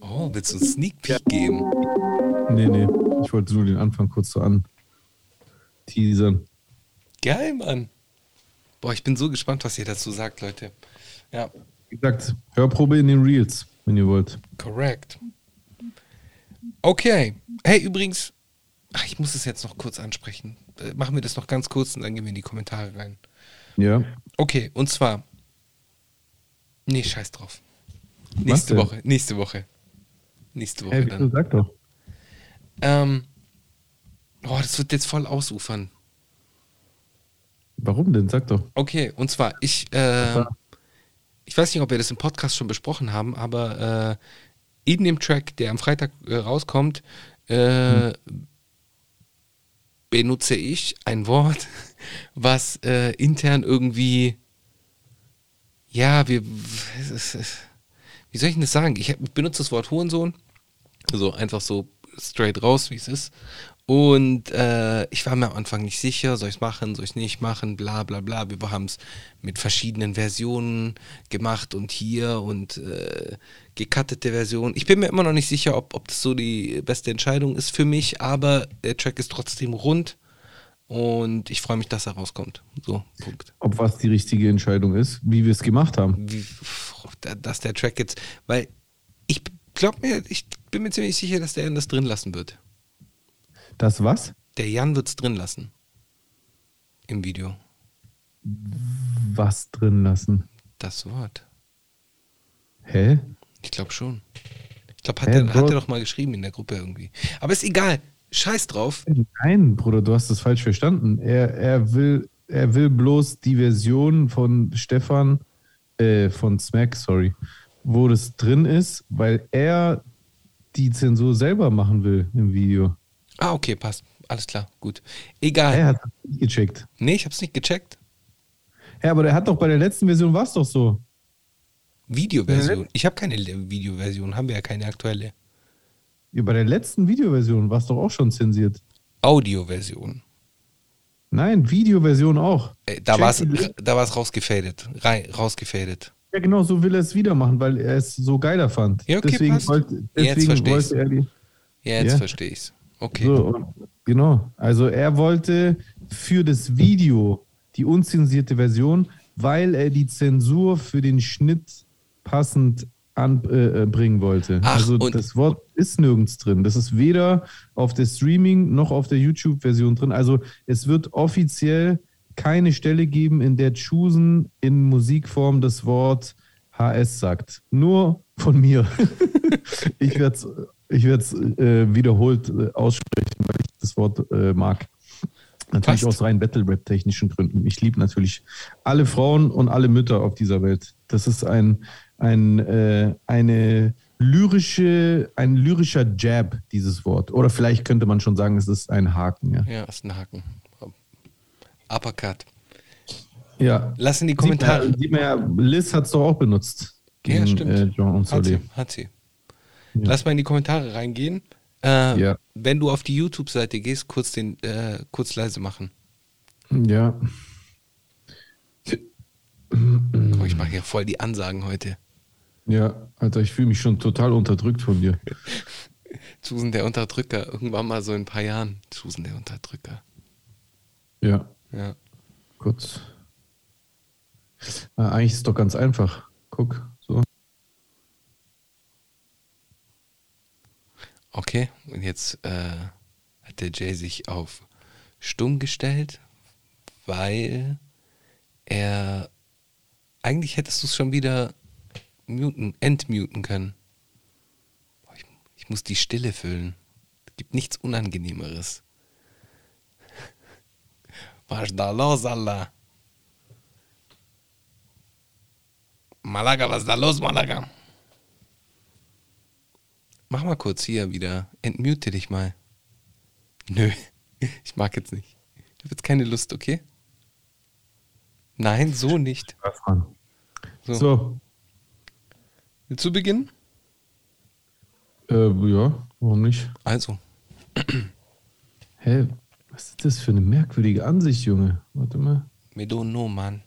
Oh, willst du einen Sneak Peek geben? Nee, nee, ich wollte nur den Anfang kurz so an teasern. Geil, Mann. Boah, ich bin so gespannt, was ihr dazu sagt, Leute. Ja, Wie gesagt, Hörprobe in den Reels, wenn ihr wollt. correct. Okay. Hey, übrigens, ach, ich muss es jetzt noch kurz ansprechen. Äh, Machen wir das noch ganz kurz und dann gehen wir in die Kommentare rein. Ja. Okay, und zwar. Nee, scheiß drauf. Nächste? Woche, nächste Woche. Nächste Woche Hey, dann. sag doch. Ähm, oh, das wird jetzt voll ausufern. Warum denn? Sag doch. Okay, und zwar, ich, äh, ich weiß nicht, ob wir das im Podcast schon besprochen haben, aber äh, in dem Track, der am Freitag äh, rauskommt, äh, benutze ich ein Wort, was äh, intern irgendwie, ja, wir, wie soll ich denn das sagen? Ich benutze das Wort Hurensohn, so einfach so straight raus, wie es ist. Und äh, ich war mir am Anfang nicht sicher, soll ich es machen, soll ich es nicht machen, bla bla bla. Wir haben es mit verschiedenen Versionen gemacht und hier und äh, gecuttete Version. Ich bin mir immer noch nicht sicher, ob, ob das so die beste Entscheidung ist für mich, aber der Track ist trotzdem rund und ich freue mich, dass er rauskommt. So, Punkt. Ob was die richtige Entscheidung ist, wie wir es gemacht haben. Wie, dass der Track jetzt, weil ich glaube mir, ich bin mir ziemlich sicher, dass der Jan das drin lassen wird. Das was? Der Jan wird es drin lassen. Im Video. Was drin lassen? Das Wort. Hä? Ich glaube schon. Ich glaube, hat, er, hat er doch mal geschrieben in der Gruppe irgendwie. Aber ist egal. Scheiß drauf. Nein, Bruder, du hast das falsch verstanden. Er, er, will, er will bloß die Version von Stefan, äh, von Smack, sorry, wo das drin ist, weil er die Zensur selber machen will im Video. Ah, okay, passt. Alles klar, gut. Egal. Er hat das nicht gecheckt. Nee, ich hab's nicht gecheckt. Ja, aber der hat doch bei der letzten Version war es doch so. Videoversion. Ich habe keine Videoversion, haben wir ja keine aktuelle. Ja, bei der letzten Videoversion war es doch auch schon zensiert. Audioversion. Nein, Videoversion auch. Äh, da die- da war's rausgefadet. Rein, rausgefadet. Ja, genau, so will er es wieder machen, weil er es so geiler fand. Ja, okay, deswegen passt. wollte, Jetzt deswegen versteh ich's. wollte er die. Ja, jetzt Ja. verstehe ich's. Okay. So, genau. Also er wollte für das Video die unzensierte Version, weil er die Zensur für den Schnitt passend anbringen äh, bringen wollte. Ach, also das Wort ist nirgends drin. Das ist weder auf der Streaming noch auf der YouTube-Version drin. Also es wird offiziell keine Stelle geben, in der Chusen in Musikform das Wort HS sagt. Nur von mir. ich werde es ich werd's, äh, wiederholt äh, aussprechen, weil ich das Wort äh, mag. Natürlich Passt. aus rein Battle-Rap-technischen Gründen. Ich liebe natürlich alle Frauen und alle Mütter auf dieser Welt. Das ist ein, ein, äh, eine lyrische, ein lyrischer Jab, dieses Wort. Oder vielleicht könnte man schon sagen, es ist ein Haken. Ja, Ja, ist ein Haken. Uppercut. ja. Lass in die Sieht man, Kommentare. ja- sieht man ja, Liz hat es doch auch benutzt. Ja, stimmt. Äh, Jean und Hat sie, hat sie. Lass mal in die Kommentare reingehen. Äh, Ja. Wenn du auf die YouTube-Seite gehst, kurz den, äh, kurz leise machen. Ja. Guck, ich mache hier voll die Ansagen heute. Ja, Alter, ich fühle mich schon total unterdrückt von dir. Susan der Unterdrücker, irgendwann mal so in ein paar Jahren. Susan der Unterdrücker. Ja, Ja. kurz. Ah, eigentlich ist es doch ganz einfach. Guck, so. Okay, und jetzt äh, hat der Jay sich auf stumm gestellt, weil er eigentlich hättest du es schon wieder muten, entmuten können. Ich, ich muss die Stille füllen. Es gibt nichts Unangenehmeres. Was da los, Allah? Malaga, was ist da los, Malaga? Mach mal kurz hier wieder. Entmute dich mal. Nö, ich mag jetzt nicht. Ich habe jetzt keine Lust, okay? Nein, so nicht. So. So, Willst du beginnen? äh, ja, warum nicht? Also, Hä, was ist das für eine merkwürdige Ansicht, Junge? Warte mal. me don't know, man.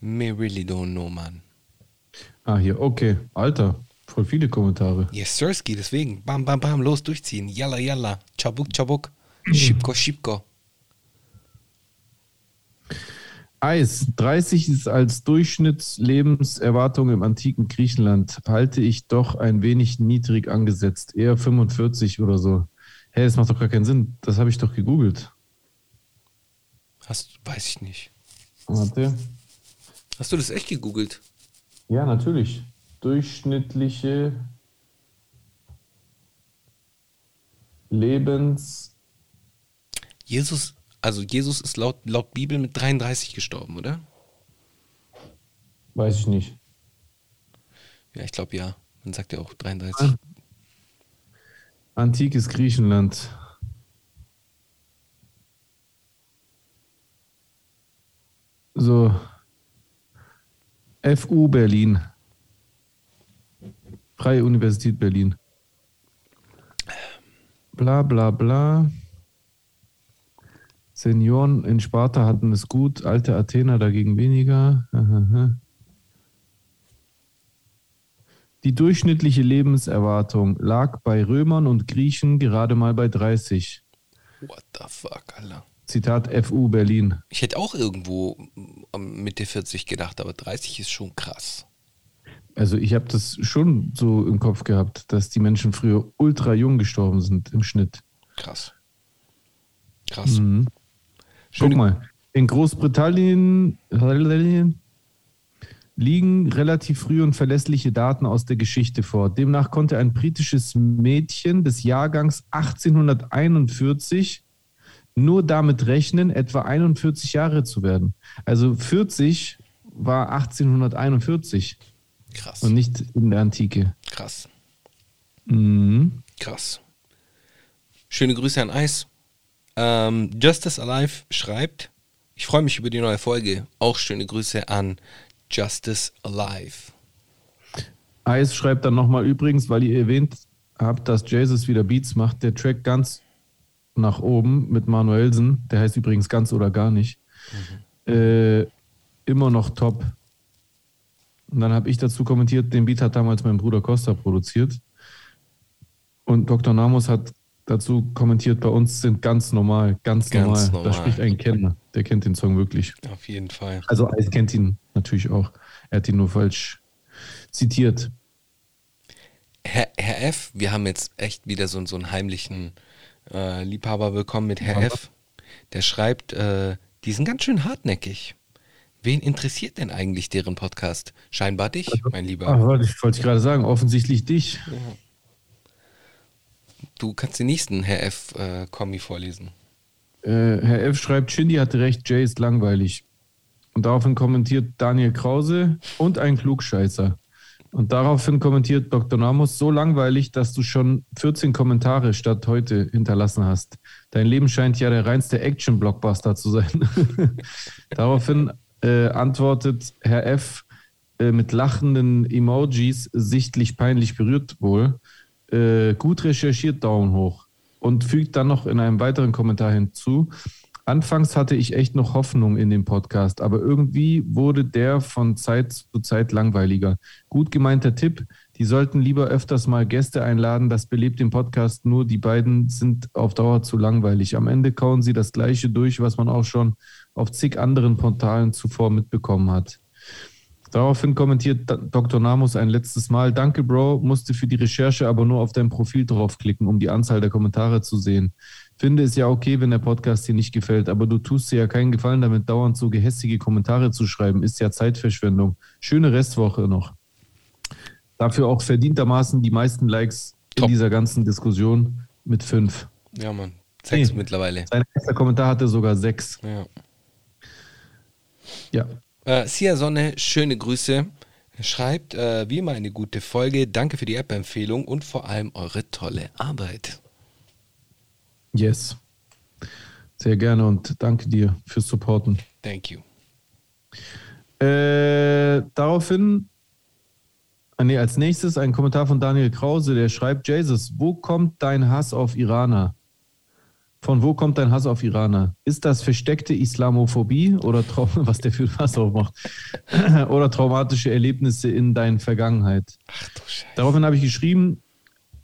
Me really don't know, man. Ah, hier, okay. Alter, voll viele Kommentare. Yes, Sirski, deswegen. Bam, bam, bam, los, durchziehen. Yalla, yalla. Chabuk, chabuk. Schipko, schipko. Eis, 30 ist als Durchschnittslebenserwartung im antiken Griechenland, halte ich doch ein wenig niedrig angesetzt. Eher 45 oder so. Hä, das macht doch gar keinen Sinn. Das habe ich doch gegoogelt. Hast, weiß ich nicht. Warte. Hast du das echt gegoogelt? Ja, natürlich. Durchschnittliche Lebens. Jesus, also Jesus ist laut, laut Bibel mit 33 gestorben, oder? Weiß ich nicht. Ja, ich glaube ja. Man sagt ja auch 33. Antikes Griechenland. So. FU Berlin. Freie Universität Berlin. Bla bla bla. Senioren in Sparta hatten es gut, alte Athener dagegen weniger. Die durchschnittliche Lebenserwartung lag bei Römern und Griechen gerade mal bei 30. What the fuck, Alter. Zitat FU Berlin. Ich hätte auch irgendwo ähm, Mitte 40 gedacht, aber 30 ist schon krass. Also ich habe das schon so im Kopf gehabt, dass die Menschen früher ultra jung gestorben sind im Schnitt. Krass. Krass. Mhm. Schöne- Guck mal, in Großbritannien liegen relativ früh und verlässliche Daten aus der Geschichte vor. Demnach konnte ein britisches Mädchen des Jahrgangs 1841 nur damit rechnen, etwa 41 Jahre zu werden. Also 40 war 1841 Krass. und nicht in der Antike. Krass. Mhm. Krass. Schöne Grüße an Eis. Ähm, Justice Alive schreibt, ich freue mich über die neue Folge. Auch schöne Grüße an Justice Alive. Eis schreibt dann nochmal übrigens, weil ihr erwähnt habt, dass Jesus wieder Beats macht, der Track ganz nach oben mit Manuelsen, der heißt übrigens ganz oder gar nicht, äh, immer noch top. Und dann habe ich dazu kommentiert, den Beat hat damals mein Bruder Costa produziert. Und Dr. Namos hat dazu kommentiert, bei uns sind ganz normal, ganz, Ganz normal. normal. Da spricht ein Kenner, der kennt den Song wirklich. Auf jeden Fall. Also Eis kennt ihn natürlich auch. Er hat ihn nur falsch zitiert. Herr, Herr F., wir haben jetzt echt wieder so, so einen heimlichen äh, Liebhaber bekommen mit Herr F. Der schreibt, äh, die sind ganz schön hartnäckig. Wen interessiert denn eigentlich deren Podcast? Scheinbar dich, mein Lieber. Wollte ich, wollte ich gerade sagen, offensichtlich dich. Du kannst den nächsten Herr F. Äh, Kommi vorlesen. Äh, Herr F. schreibt, Shindy hatte recht, Jay ist langweilig. Und daraufhin kommentiert Daniel Krause und ein Klugscheißer. Und daraufhin kommentiert Dr. Namos, so langweilig, dass du schon 14 Kommentare statt heute hinterlassen hast. Dein Leben scheint ja der reinste Action-Blockbuster zu sein. daraufhin äh, antwortet Herr F. Äh, mit lachenden Emojis, sichtlich peinlich berührt wohl. Äh, gut recherchiert, Daumen hoch. Und fügt dann noch in einem weiteren Kommentar hinzu, Anfangs hatte ich echt noch Hoffnung in den Podcast, aber irgendwie wurde der von Zeit zu Zeit langweiliger. Gut gemeinter Tipp, die sollten lieber öfters mal Gäste einladen, das belebt den Podcast nur, die beiden sind auf Dauer zu langweilig. Am Ende kauen sie das Gleiche durch, was man auch schon auf zig anderen Portalen zuvor mitbekommen hat. Daraufhin kommentiert Dr. Namus ein letztes Mal, danke Bro, musste für die Recherche aber nur auf dein Profil draufklicken, um die Anzahl der Kommentare zu sehen. Finde es ja okay, wenn der Podcast dir nicht gefällt, aber du tust dir ja keinen Gefallen damit, dauernd so gehässige Kommentare zu schreiben. Ist ja Zeitverschwendung. Schöne Restwoche noch. Dafür auch verdientermaßen die meisten Likes in Top. dieser ganzen Diskussion mit fünf. Ja, Mann. Sechs Hey. mittlerweile. Sein erster Kommentar hatte sogar sechs. Ja. Ja. Äh, Sia Sonne, schöne Grüße. Schreibt, äh, wie immer eine gute Folge. Danke für die App-Empfehlung und vor allem eure tolle Arbeit. Yes. Sehr gerne und danke dir fürs Supporten. Thank you. Äh, daraufhin, ah, nee, als nächstes ein Kommentar von Daniel Krause, der schreibt: Jesus, wo kommt dein Hass auf Iraner? Von wo kommt dein Hass auf Iraner? Ist das versteckte Islamophobie oder Trau was der für Hass aufmacht? oder traumatische Erlebnisse in deiner Vergangenheit? Ach du Scheiße. Daraufhin habe ich geschrieben,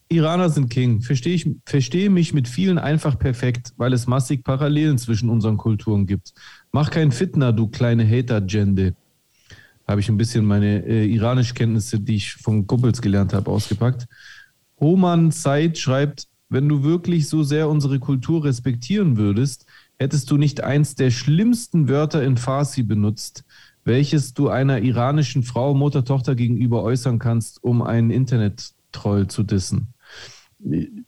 Iraner sind King. Verstehe ich, verstehe mich mit vielen einfach perfekt, weil es massig Parallelen zwischen unseren Kulturen gibt. Mach kein Fitner, du kleine Hater-Gende. Habe ich ein bisschen meine äh, Iranisch-Kenntnisse, die ich von Kumpels gelernt habe, ausgepackt. Roman Said schreibt, wenn du wirklich so sehr unsere Kultur respektieren würdest, hättest du nicht eins der schlimmsten Wörter in Farsi benutzt, welches du einer iranischen Frau, Mutter, Tochter gegenüber äußern kannst, um einen Internet-Troll zu dissen.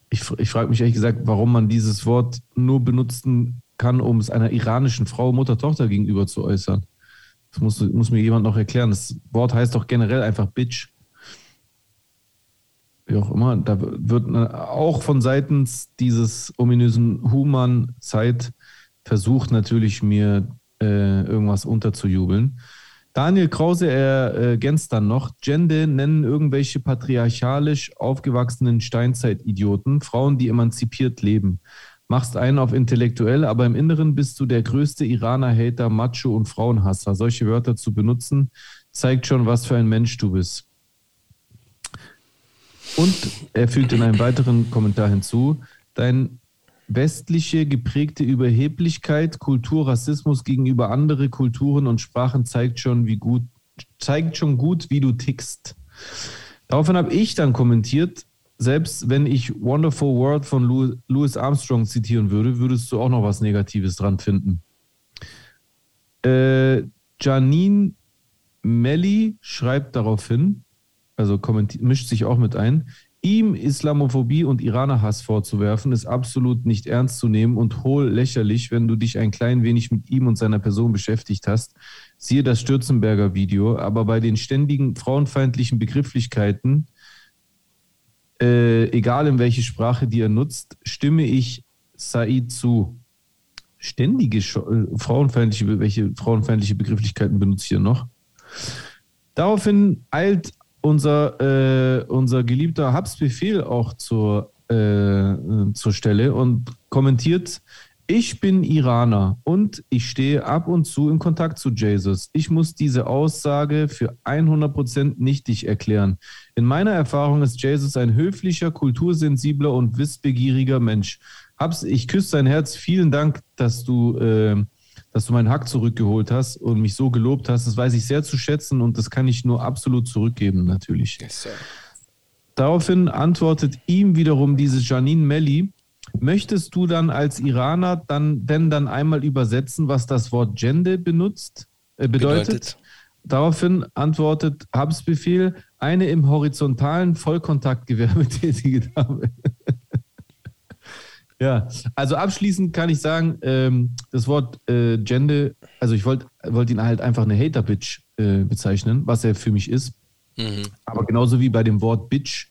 Ich, ich frage mich ehrlich gesagt, warum man dieses Wort nur benutzen kann, um es einer iranischen Frau, Mutter, Tochter gegenüber zu äußern. Das muss, muss mir jemand noch erklären. Das Wort heißt doch generell einfach Bitch. Wie auch immer. Da wird auch von seitens dieses ominösen Human-Zeit versucht natürlich mir äh, irgendwas unterzujubeln. Daniel Krause ergänzt dann noch, Gende nennen irgendwelche patriarchalisch aufgewachsenen Steinzeitidioten, Frauen, die emanzipiert leben. Machst einen auf intellektuell, aber im Inneren bist du der größte Iraner-Hater, Macho und Frauenhasser. Solche Wörter zu benutzen, zeigt schon, was für ein Mensch du bist. Und er fügt in einem weiteren Kommentar hinzu, dein westliche geprägte Überheblichkeit, Kultur, Rassismus gegenüber andere Kulturen und Sprachen zeigt schon, wie gut, zeigt schon gut, wie du tickst. Daraufhin habe ich dann kommentiert, selbst wenn ich Wonderful World von Louis Armstrong zitieren würde, würdest du auch noch was Negatives dran finden. Äh, Janine Melli schreibt daraufhin, also mischt sich auch mit ein, Ihm Islamophobie und Iranerhass vorzuwerfen, ist absolut nicht ernst zu nehmen und hohl lächerlich, wenn du dich ein klein wenig mit ihm und seiner Person beschäftigt hast. Siehe das Stürzenberger Video. Aber bei den ständigen frauenfeindlichen Begrifflichkeiten, äh, egal in welche Sprache die er nutzt, stimme ich Said zu. Ständige äh, frauenfeindliche, welche frauenfeindliche Begrifflichkeiten benutze ich hier noch? Daraufhin eilt unser, äh, unser geliebter Habsbefehl auch zur, äh, zur Stelle und kommentiert, ich bin Iraner und ich stehe ab und zu in Kontakt zu Jesus. Ich muss diese Aussage für 100% nichtig erklären. In meiner Erfahrung ist Jesus ein höflicher, kultursensibler und wissbegieriger Mensch. Hab's, ich küsse sein Herz. Vielen Dank, dass du äh, dass du meinen Hack zurückgeholt hast und mich so gelobt hast. Das weiß ich sehr zu schätzen und das kann ich nur absolut zurückgeben, natürlich. Yes, Daraufhin antwortet ihm wiederum diese Janine Melli, möchtest du dann als Iraner dann denn dann einmal übersetzen, was das Wort Gende benutzt, äh, bedeutet? bedeutet? Daraufhin antwortet Habsbefehl, eine im horizontalen Vollkontaktgewerbe tätige Dame. Ja, also abschließend kann ich sagen, ähm, das Wort äh, Gender, also ich wollte wollt ihn halt einfach eine Hater-Bitch äh, bezeichnen, was er für mich ist. Mhm. Aber genauso wie bei dem Wort Bitch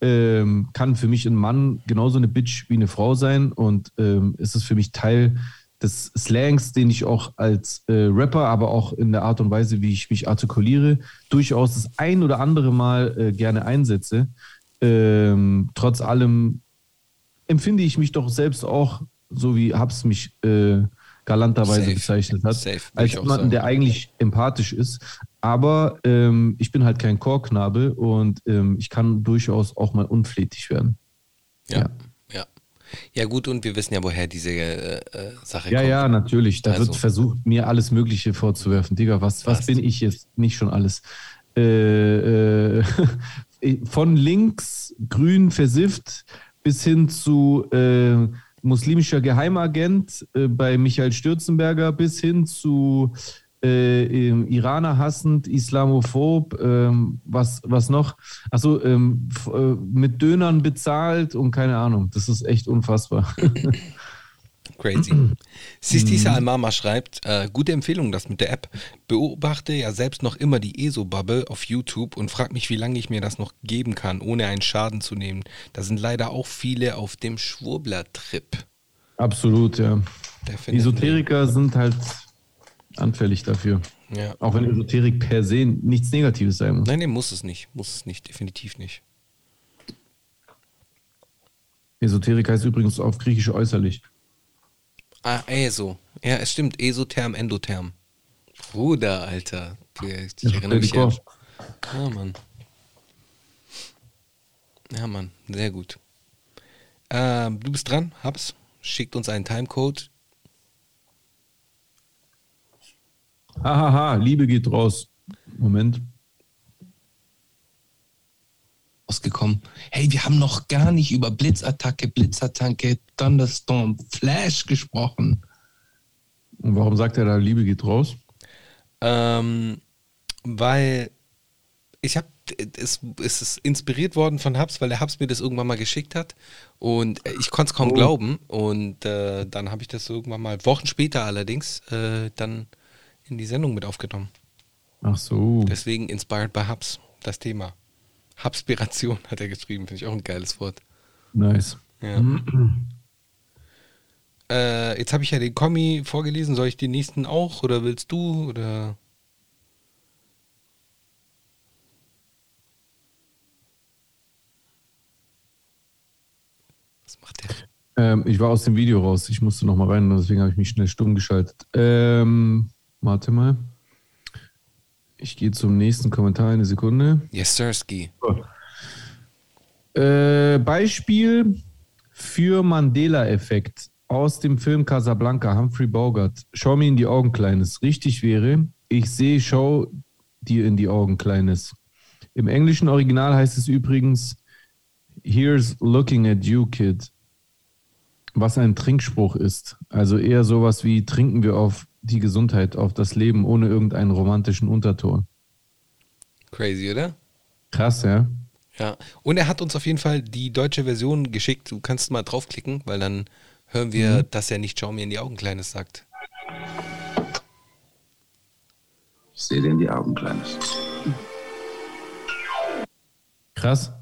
ähm, kann für mich ein Mann genauso eine Bitch wie eine Frau sein und ähm, ist es für mich Teil des Slangs, den ich auch als äh, Rapper, aber auch in der Art und Weise, wie ich mich artikuliere, durchaus das ein oder andere Mal äh, gerne einsetze. Ähm, trotz allem empfinde ich mich doch selbst auch, so wie Habs mich äh, galanterweise Safe. bezeichnet hat, Safe, als jemanden, der eigentlich empathisch ist. Aber ähm, ich bin halt kein Chorknabe und ähm, ich kann durchaus auch mal unflätig werden. Ja. ja. ja. Ja, gut, und wir wissen ja, woher diese äh, äh Sache ja, kommt. Ja, ja, natürlich. Da also. wird versucht, mir alles Mögliche vorzuwerfen. Digga, was, was bin ich jetzt? Nicht schon alles. Äh, äh von links grün versifft bis hin zu äh, muslimischer Geheimagent äh, bei Michael Stürzenberger, bis hin zu äh, Iraner hassend, Islamophob, ähm, was, was noch? Achso, ähm, äh, mit Dönern bezahlt und keine Ahnung. Das ist echt unfassbar. Crazy. Sistisa mhm. Almama schreibt, äh, gute Empfehlung das mit der App. Beobachte ja selbst noch immer die ESO-Bubble auf YouTube und frag mich, wie lange ich mir das noch geben kann, ohne einen Schaden zu nehmen. Da sind leider auch viele auf dem Schwurbler-Trip. Absolut, ja. Esoteriker sind halt anfällig dafür. Ja. Auch wenn Esoterik per se nichts Negatives sein muss. Nein, nee, muss es nicht. Muss es nicht, definitiv nicht. Esoterik heißt übrigens auf Griechisch äußerlich. Ah, ESO. Ja, es stimmt. Esotherm, Endotherm. Bruder, Alter. Ich, ich erinnere mich ja. Ah, Mann. Ja, Mann, sehr gut. Ähm, du bist dran, hab's. Schickt uns einen Timecode. Hahaha, Liebe geht raus. Moment. Ausgekommen. Hey, wir haben noch gar nicht über Blitzattacke, Blitzattacke, Thunderstorm, Flash gesprochen. Und warum sagt er da, Liebe geht raus? Ähm, weil ich habe es, es ist inspiriert worden von Hubs, weil der Hubs mir das irgendwann mal geschickt hat und ich konnte es kaum Oh. glauben und äh, dann habe ich das irgendwann mal Wochen später allerdings äh, dann in die Sendung mit aufgenommen. Ach so. Deswegen inspired by Hubs das Thema. Hubspiration hat er geschrieben, finde ich auch ein geiles Wort. Nice. Ja. äh, jetzt habe ich ja den Kommi vorgelesen. Soll ich den nächsten auch oder willst du oder? Was macht der? Ähm, ich war aus dem Video raus. Ich musste noch mal rein, deswegen habe ich mich schnell stumm geschaltet. Ähm, warte mal. Ich gehe zum nächsten Kommentar, eine Sekunde. Yes, Sirski. Äh, Beispiel für Mandela-Effekt aus dem Film Casablanca, Humphrey Bogart. Schau mir in die Augen, Kleines. Richtig wäre, ich sehe, schau dir in die Augen, Kleines. Im englischen Original heißt es übrigens, Here's looking at you, kid. Was ein Trinkspruch ist. Also eher sowas wie, trinken wir auf die Gesundheit, auf das Leben, ohne irgendeinen romantischen Unterton. Crazy, oder? Krass, ja? Ja. Und er hat uns auf jeden Fall die deutsche Version geschickt. Du kannst mal draufklicken, weil dann hören wir, dass er nicht Schau mir in die Augen, Kleines sagt. Ich sehe dir in die Augen, Kleines. Krass.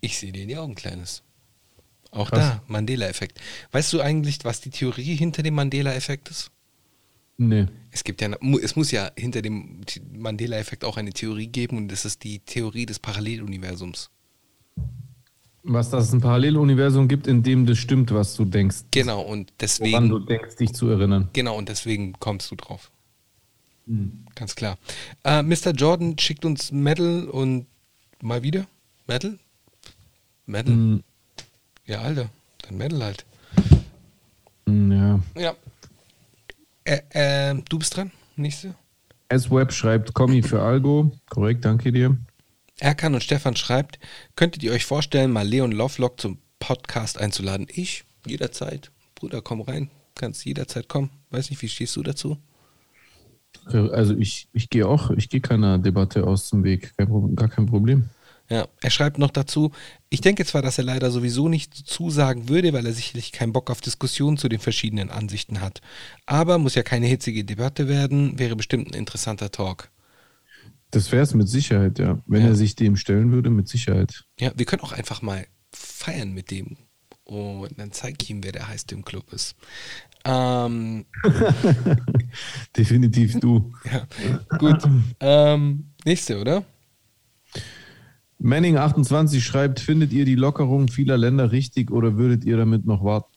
Ich sehe dir in die Augen, Kleines. Auch Krass. da, Mandela-Effekt. Weißt du eigentlich, was die Theorie hinter dem Mandela-Effekt ist? Nee. Es gibt ja, es muss ja hinter dem Mandela-Effekt auch eine Theorie geben und das ist die Theorie des Paralleluniversums. Was dass es ein Paralleluniversum gibt, in dem das stimmt, was du denkst. Genau, und Woran du deswegen, denkst, dich zu erinnern. genau, und deswegen kommst du drauf. Ganz klar. Äh, Mr. Jordan schickt uns Metal und mal wieder? Metal? Metal? Hm, Ja, Alter, dann Metal halt. hm, ja. Ja. Äh, äh, du bist dran. Nächste. S-Web schreibt Kommi für Algo. Korrekt, danke dir. Erkan und Stefan schreibt, könntet ihr euch vorstellen, mal Leon Lovelock zum Podcast einzuladen? Ich? Jederzeit. Bruder, komm rein. Kannst jederzeit kommen. Weiß nicht, wie stehst du dazu? Also ich, ich gehe auch, ich gehe keiner Debatte aus dem Weg. Kein, gar kein Problem. Ja, er schreibt noch dazu, ich denke zwar, dass er leider sowieso nicht zusagen würde, weil er sicherlich keinen Bock auf Diskussionen zu den verschiedenen Ansichten hat. Aber muss ja keine hitzige Debatte werden, wäre bestimmt ein interessanter Talk. Das wäre es mit Sicherheit, ja. Wenn Ja. er sich dem stellen würde, mit Sicherheit. Ja, wir können auch einfach mal feiern mit dem. Und dann zeige ich ihm, wer der heißte im Club ist. Ähm, Definitiv du. ja, gut. Ähm, nächste, oder? Manning28 schreibt, findet ihr die Lockerung vieler Länder richtig oder würdet ihr damit noch warten?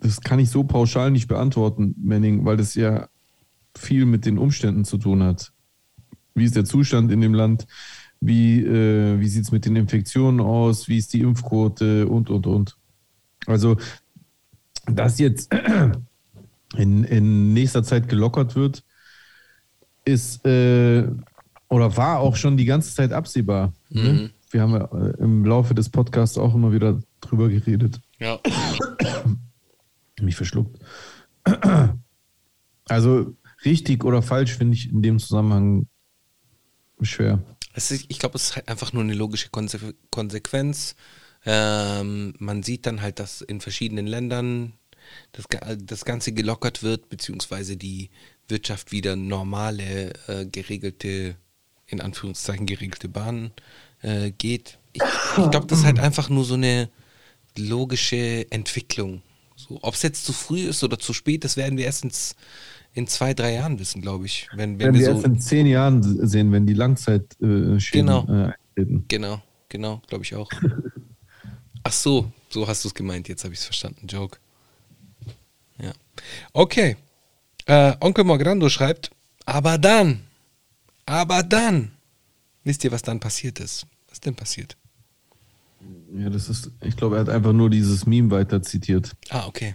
Das kann ich so pauschal nicht beantworten, Manning, weil das ja viel mit den Umständen zu tun hat. Wie ist der Zustand in dem Land? Wie, äh, wie sieht es mit den Infektionen aus? Wie ist die Impfquote? Und, und, und. Also, dass jetzt in, in nächster Zeit gelockert wird, ist äh, oder war auch schon die ganze Zeit absehbar. Ne? Wir haben ja äh, im Laufe des Podcasts auch immer wieder drüber geredet. Ja. Mich verschluckt. Also richtig oder falsch finde ich in dem Zusammenhang schwer. Ist, ich glaube, es ist halt einfach nur eine logische Konse Konsequenz. Ähm, man sieht dann halt, dass in verschiedenen Ländern das, das Ganze gelockert wird, beziehungsweise die Wirtschaft wieder normale, äh, geregelte, in Anführungszeichen geregelte Bahnen äh, geht. Ich, ich glaube, das ist halt einfach nur so eine logische Entwicklung. So, Ob es jetzt zu früh ist oder zu spät, das werden wir erst ins, in zwei, drei Jahren wissen, glaube ich. Wenn, wenn Werden wir wir so erst in zehn Jahren sehen, wenn die Langzeitschäden Genau. äh, eintreten. Genau, genau, glaube ich auch. Ach so, so hast du es gemeint. Jetzt habe ich es verstanden. Joke. Ja. Okay. Äh, Onkel Morgrando schreibt, aber dann, aber dann. Wisst ihr, was dann passiert ist? Was denn passiert? Ja, das ist, ich glaube, er hat einfach nur dieses Meme weiter zitiert. Ah, okay.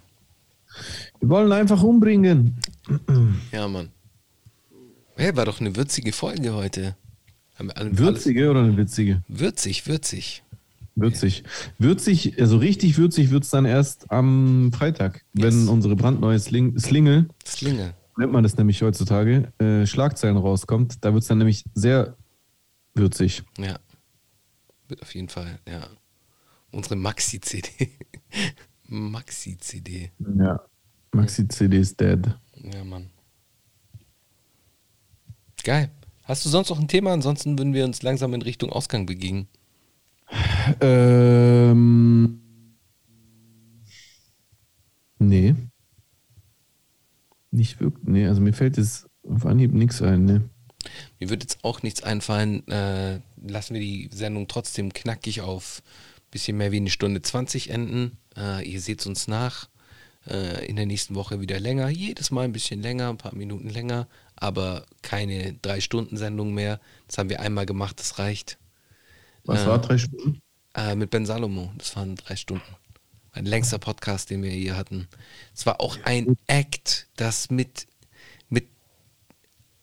Wir wollen einfach umbringen. Ja, Mann. Hey, war doch eine würzige Folge heute. Haben wir alle- Würzige oder eine witzige? Alles, würzig, würzig. Würzig. Würzig, also richtig würzig wird es dann erst am Freitag, wenn unsere brandneue Sling Slingel, Slinge. Nennt man das nämlich heutzutage, äh, Schlagzeilen rauskommt. Da wird es dann nämlich sehr würzig. Ja. Wird auf jeden Fall, ja. Unsere Maxi-CD. Maxi-CD. Ja. Maxi-CD ist dead. Ja, Mann. Geil. Hast du sonst noch ein Thema? Ansonsten würden wir uns langsam in Richtung Ausgang begeben. Ähm. Nee. Nicht wirklich. Nee, also mir fällt jetzt auf Anhieb nichts ein, ne? Mir wird jetzt auch nichts einfallen. Äh, lassen wir die Sendung trotzdem knackig auf bisschen mehr wie eine Stunde 20 enden. Äh, ihr seht uns nach. Äh, in der nächsten Woche wieder länger. Jedes Mal ein bisschen länger, ein paar Minuten länger. Aber keine Drei-Stunden-Sendung mehr. Das haben wir einmal gemacht, das reicht. Was Äh, war drei Stunden? Äh, mit Ben Salomo. Das waren drei Stunden. Ein längster Podcast, den wir hier hatten. Es war auch ein Act, das mit, mit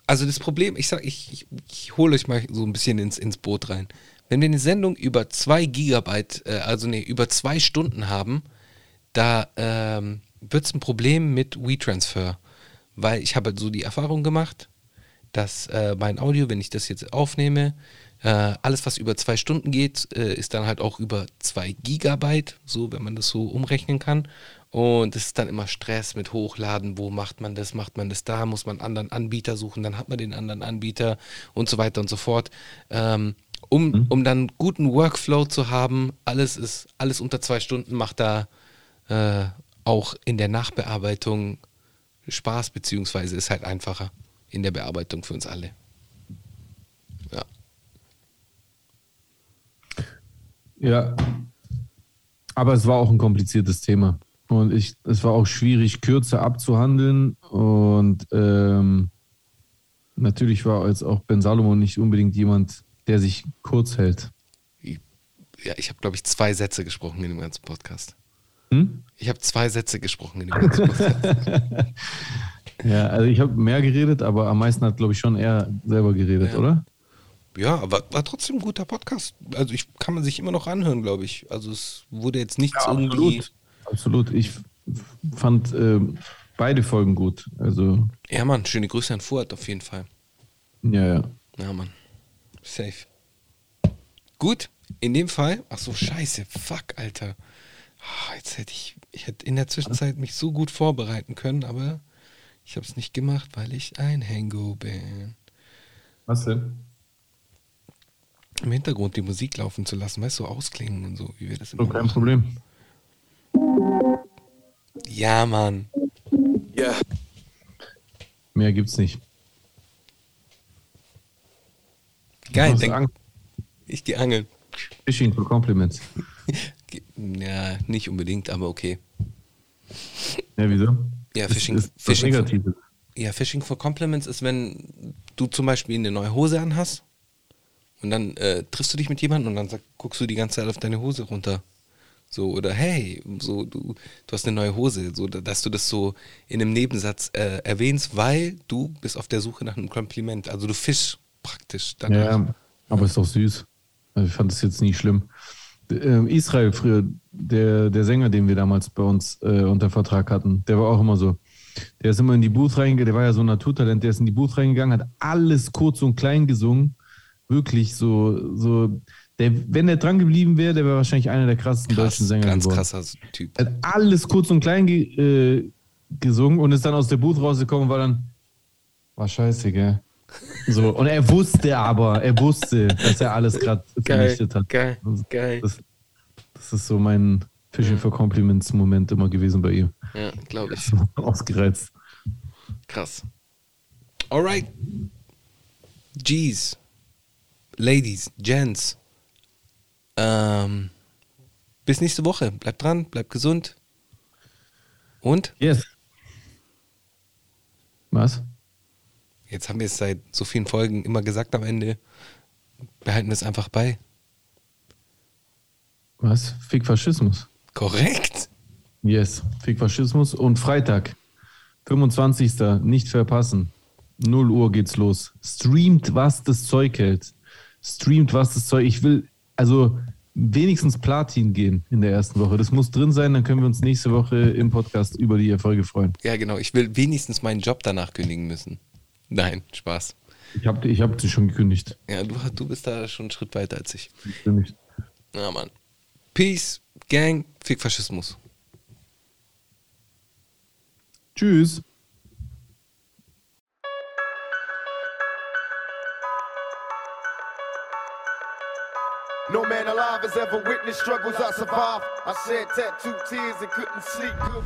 also das Problem, ich sag, ich, ich, ich hole euch mal so ein bisschen ins, ins Boot rein. Wenn wir eine Sendung über zwei Gigabyte, äh, also nee, über zwei Stunden haben, da ähm, wird es ein Problem mit WeTransfer. Weil ich habe halt so die Erfahrung gemacht, dass äh, mein Audio, wenn ich das jetzt aufnehme, äh, alles, was über zwei Stunden geht, äh, ist dann halt auch über zwei Gigabyte, so, wenn man das so umrechnen kann. Und es ist dann immer Stress mit Hochladen, wo macht man das, macht man das da, muss man einen anderen Anbieter suchen, dann hat man den anderen Anbieter und so weiter und so fort. Ähm, um, um dann guten Workflow zu haben, alles ist, alles unter zwei Stunden macht da äh, auch in der Nachbearbeitung Spaß, beziehungsweise ist halt einfacher in der Bearbeitung für uns alle. Ja. Ja. Aber es war auch ein kompliziertes Thema. Und ich, es war auch schwierig, kürzer abzuhandeln. Und ähm, natürlich war jetzt auch Ben Salomon nicht unbedingt jemand, der sich kurz hält. Ja, ich habe, glaube ich, zwei Sätze gesprochen in dem ganzen Podcast. Hm? Ich habe zwei Sätze gesprochen in dem ganzen Podcast. Ja, also ich habe mehr geredet, aber am meisten hat, glaube ich, schon er selber geredet, Ja. oder? Ja, aber war trotzdem ein guter Podcast. Also ich kann man sich immer noch anhören, glaube ich. Also es wurde jetzt nichts irgendwie. Absolut. Ich fand ähm, beide Folgen gut. Also, Ja, Mann, schöne Grüße an Fuad auf jeden Fall. ja, ja. Ja, Mann. Safe. Gut, in dem Fall. Ach so, scheiße. Fuck, Alter. Ah, Jetzt hätte ich, ich hätte in der Zwischenzeit mich so gut vorbereiten können, aber ich habe es nicht gemacht, weil ich ein Hango bin. Was denn? Im Hintergrund die Musik laufen zu lassen, weißt du, so ausklingen und so, wie wir das So, immer kein machen. Problem. Ja, Mann. Ja. Mehr gibt's nicht. Geil, Machst denk, Angst. ich gehe angeln. Fishing for Compliments. Ja, nicht unbedingt, aber okay. Ja, wieso? Ja, Das Fishing, ist was Fishing, for, ja, Fishing for Compliments ist, wenn du zum Beispiel eine neue Hose anhast und dann äh, triffst du dich mit jemandem und dann sag, guckst du die ganze Zeit auf deine Hose runter. So, oder hey, so, du, du hast eine neue Hose, so, da- dass du das so in einem Nebensatz äh, erwähnst, weil du bist auf der Suche nach einem Kompliment. Also du fischst praktisch danach. Ja, aber ist doch süß. Also ich fand es jetzt nie schlimm. Ähm, Israel früher, der, der Sänger, den wir damals bei uns äh, unter Vertrag hatten, der war auch immer so. Der ist immer in die Booth reingegangen, der war ja so ein Naturtalent, der ist in die Booth reingegangen, hat alles kurz und klein gesungen. Wirklich so, so, der, wenn der dran geblieben wäre, der wäre wahrscheinlich einer der krassesten Krass, deutschen Sänger ganz geworden. krasser Typ. Er hat alles kurz und klein ge äh, gesungen und ist dann aus der Booth rausgekommen und war dann, war scheiße, gell? So, und er wusste aber, er wusste, dass er alles gerade vernichtet hat. geil, geil. Das, das ist so mein Fishing for Compliments Moment immer gewesen bei ihm. Ja, glaube ich. Ausgereizt. Krass. Alright. G's. Ladies, Gents. Ähm, bis nächste Woche. Bleibt dran, bleibt gesund. Und Yes. Was? jetzt haben wir es seit so vielen Folgen immer gesagt am Ende. Behalten wir es einfach bei. Was? Fick Faschismus. Korrekt. Yes, Fick Faschismus. Und Freitag, 25. Nicht verpassen. 0 Uhr geht's los. Streamt, was das Zeug hält. Streamt, was das Zeug. Ich will, also wenigstens Platin gehen in der ersten Woche. Das muss drin sein, dann können wir uns nächste Woche im Podcast über die Erfolge freuen. Ja, genau. Ich will wenigstens meinen Job danach kündigen müssen. Nein, Spaß. Ich habe ich hab sie schon gekündigt. Ja, du, du bist da schon einen Schritt weiter als ich. Gekündigt. Ja, Mann. Peace, Gang, Fick Faschismus. Tschüss. No man alive has ever witnessed struggles I survived. I shed tattooed tears and couldn't sleep good.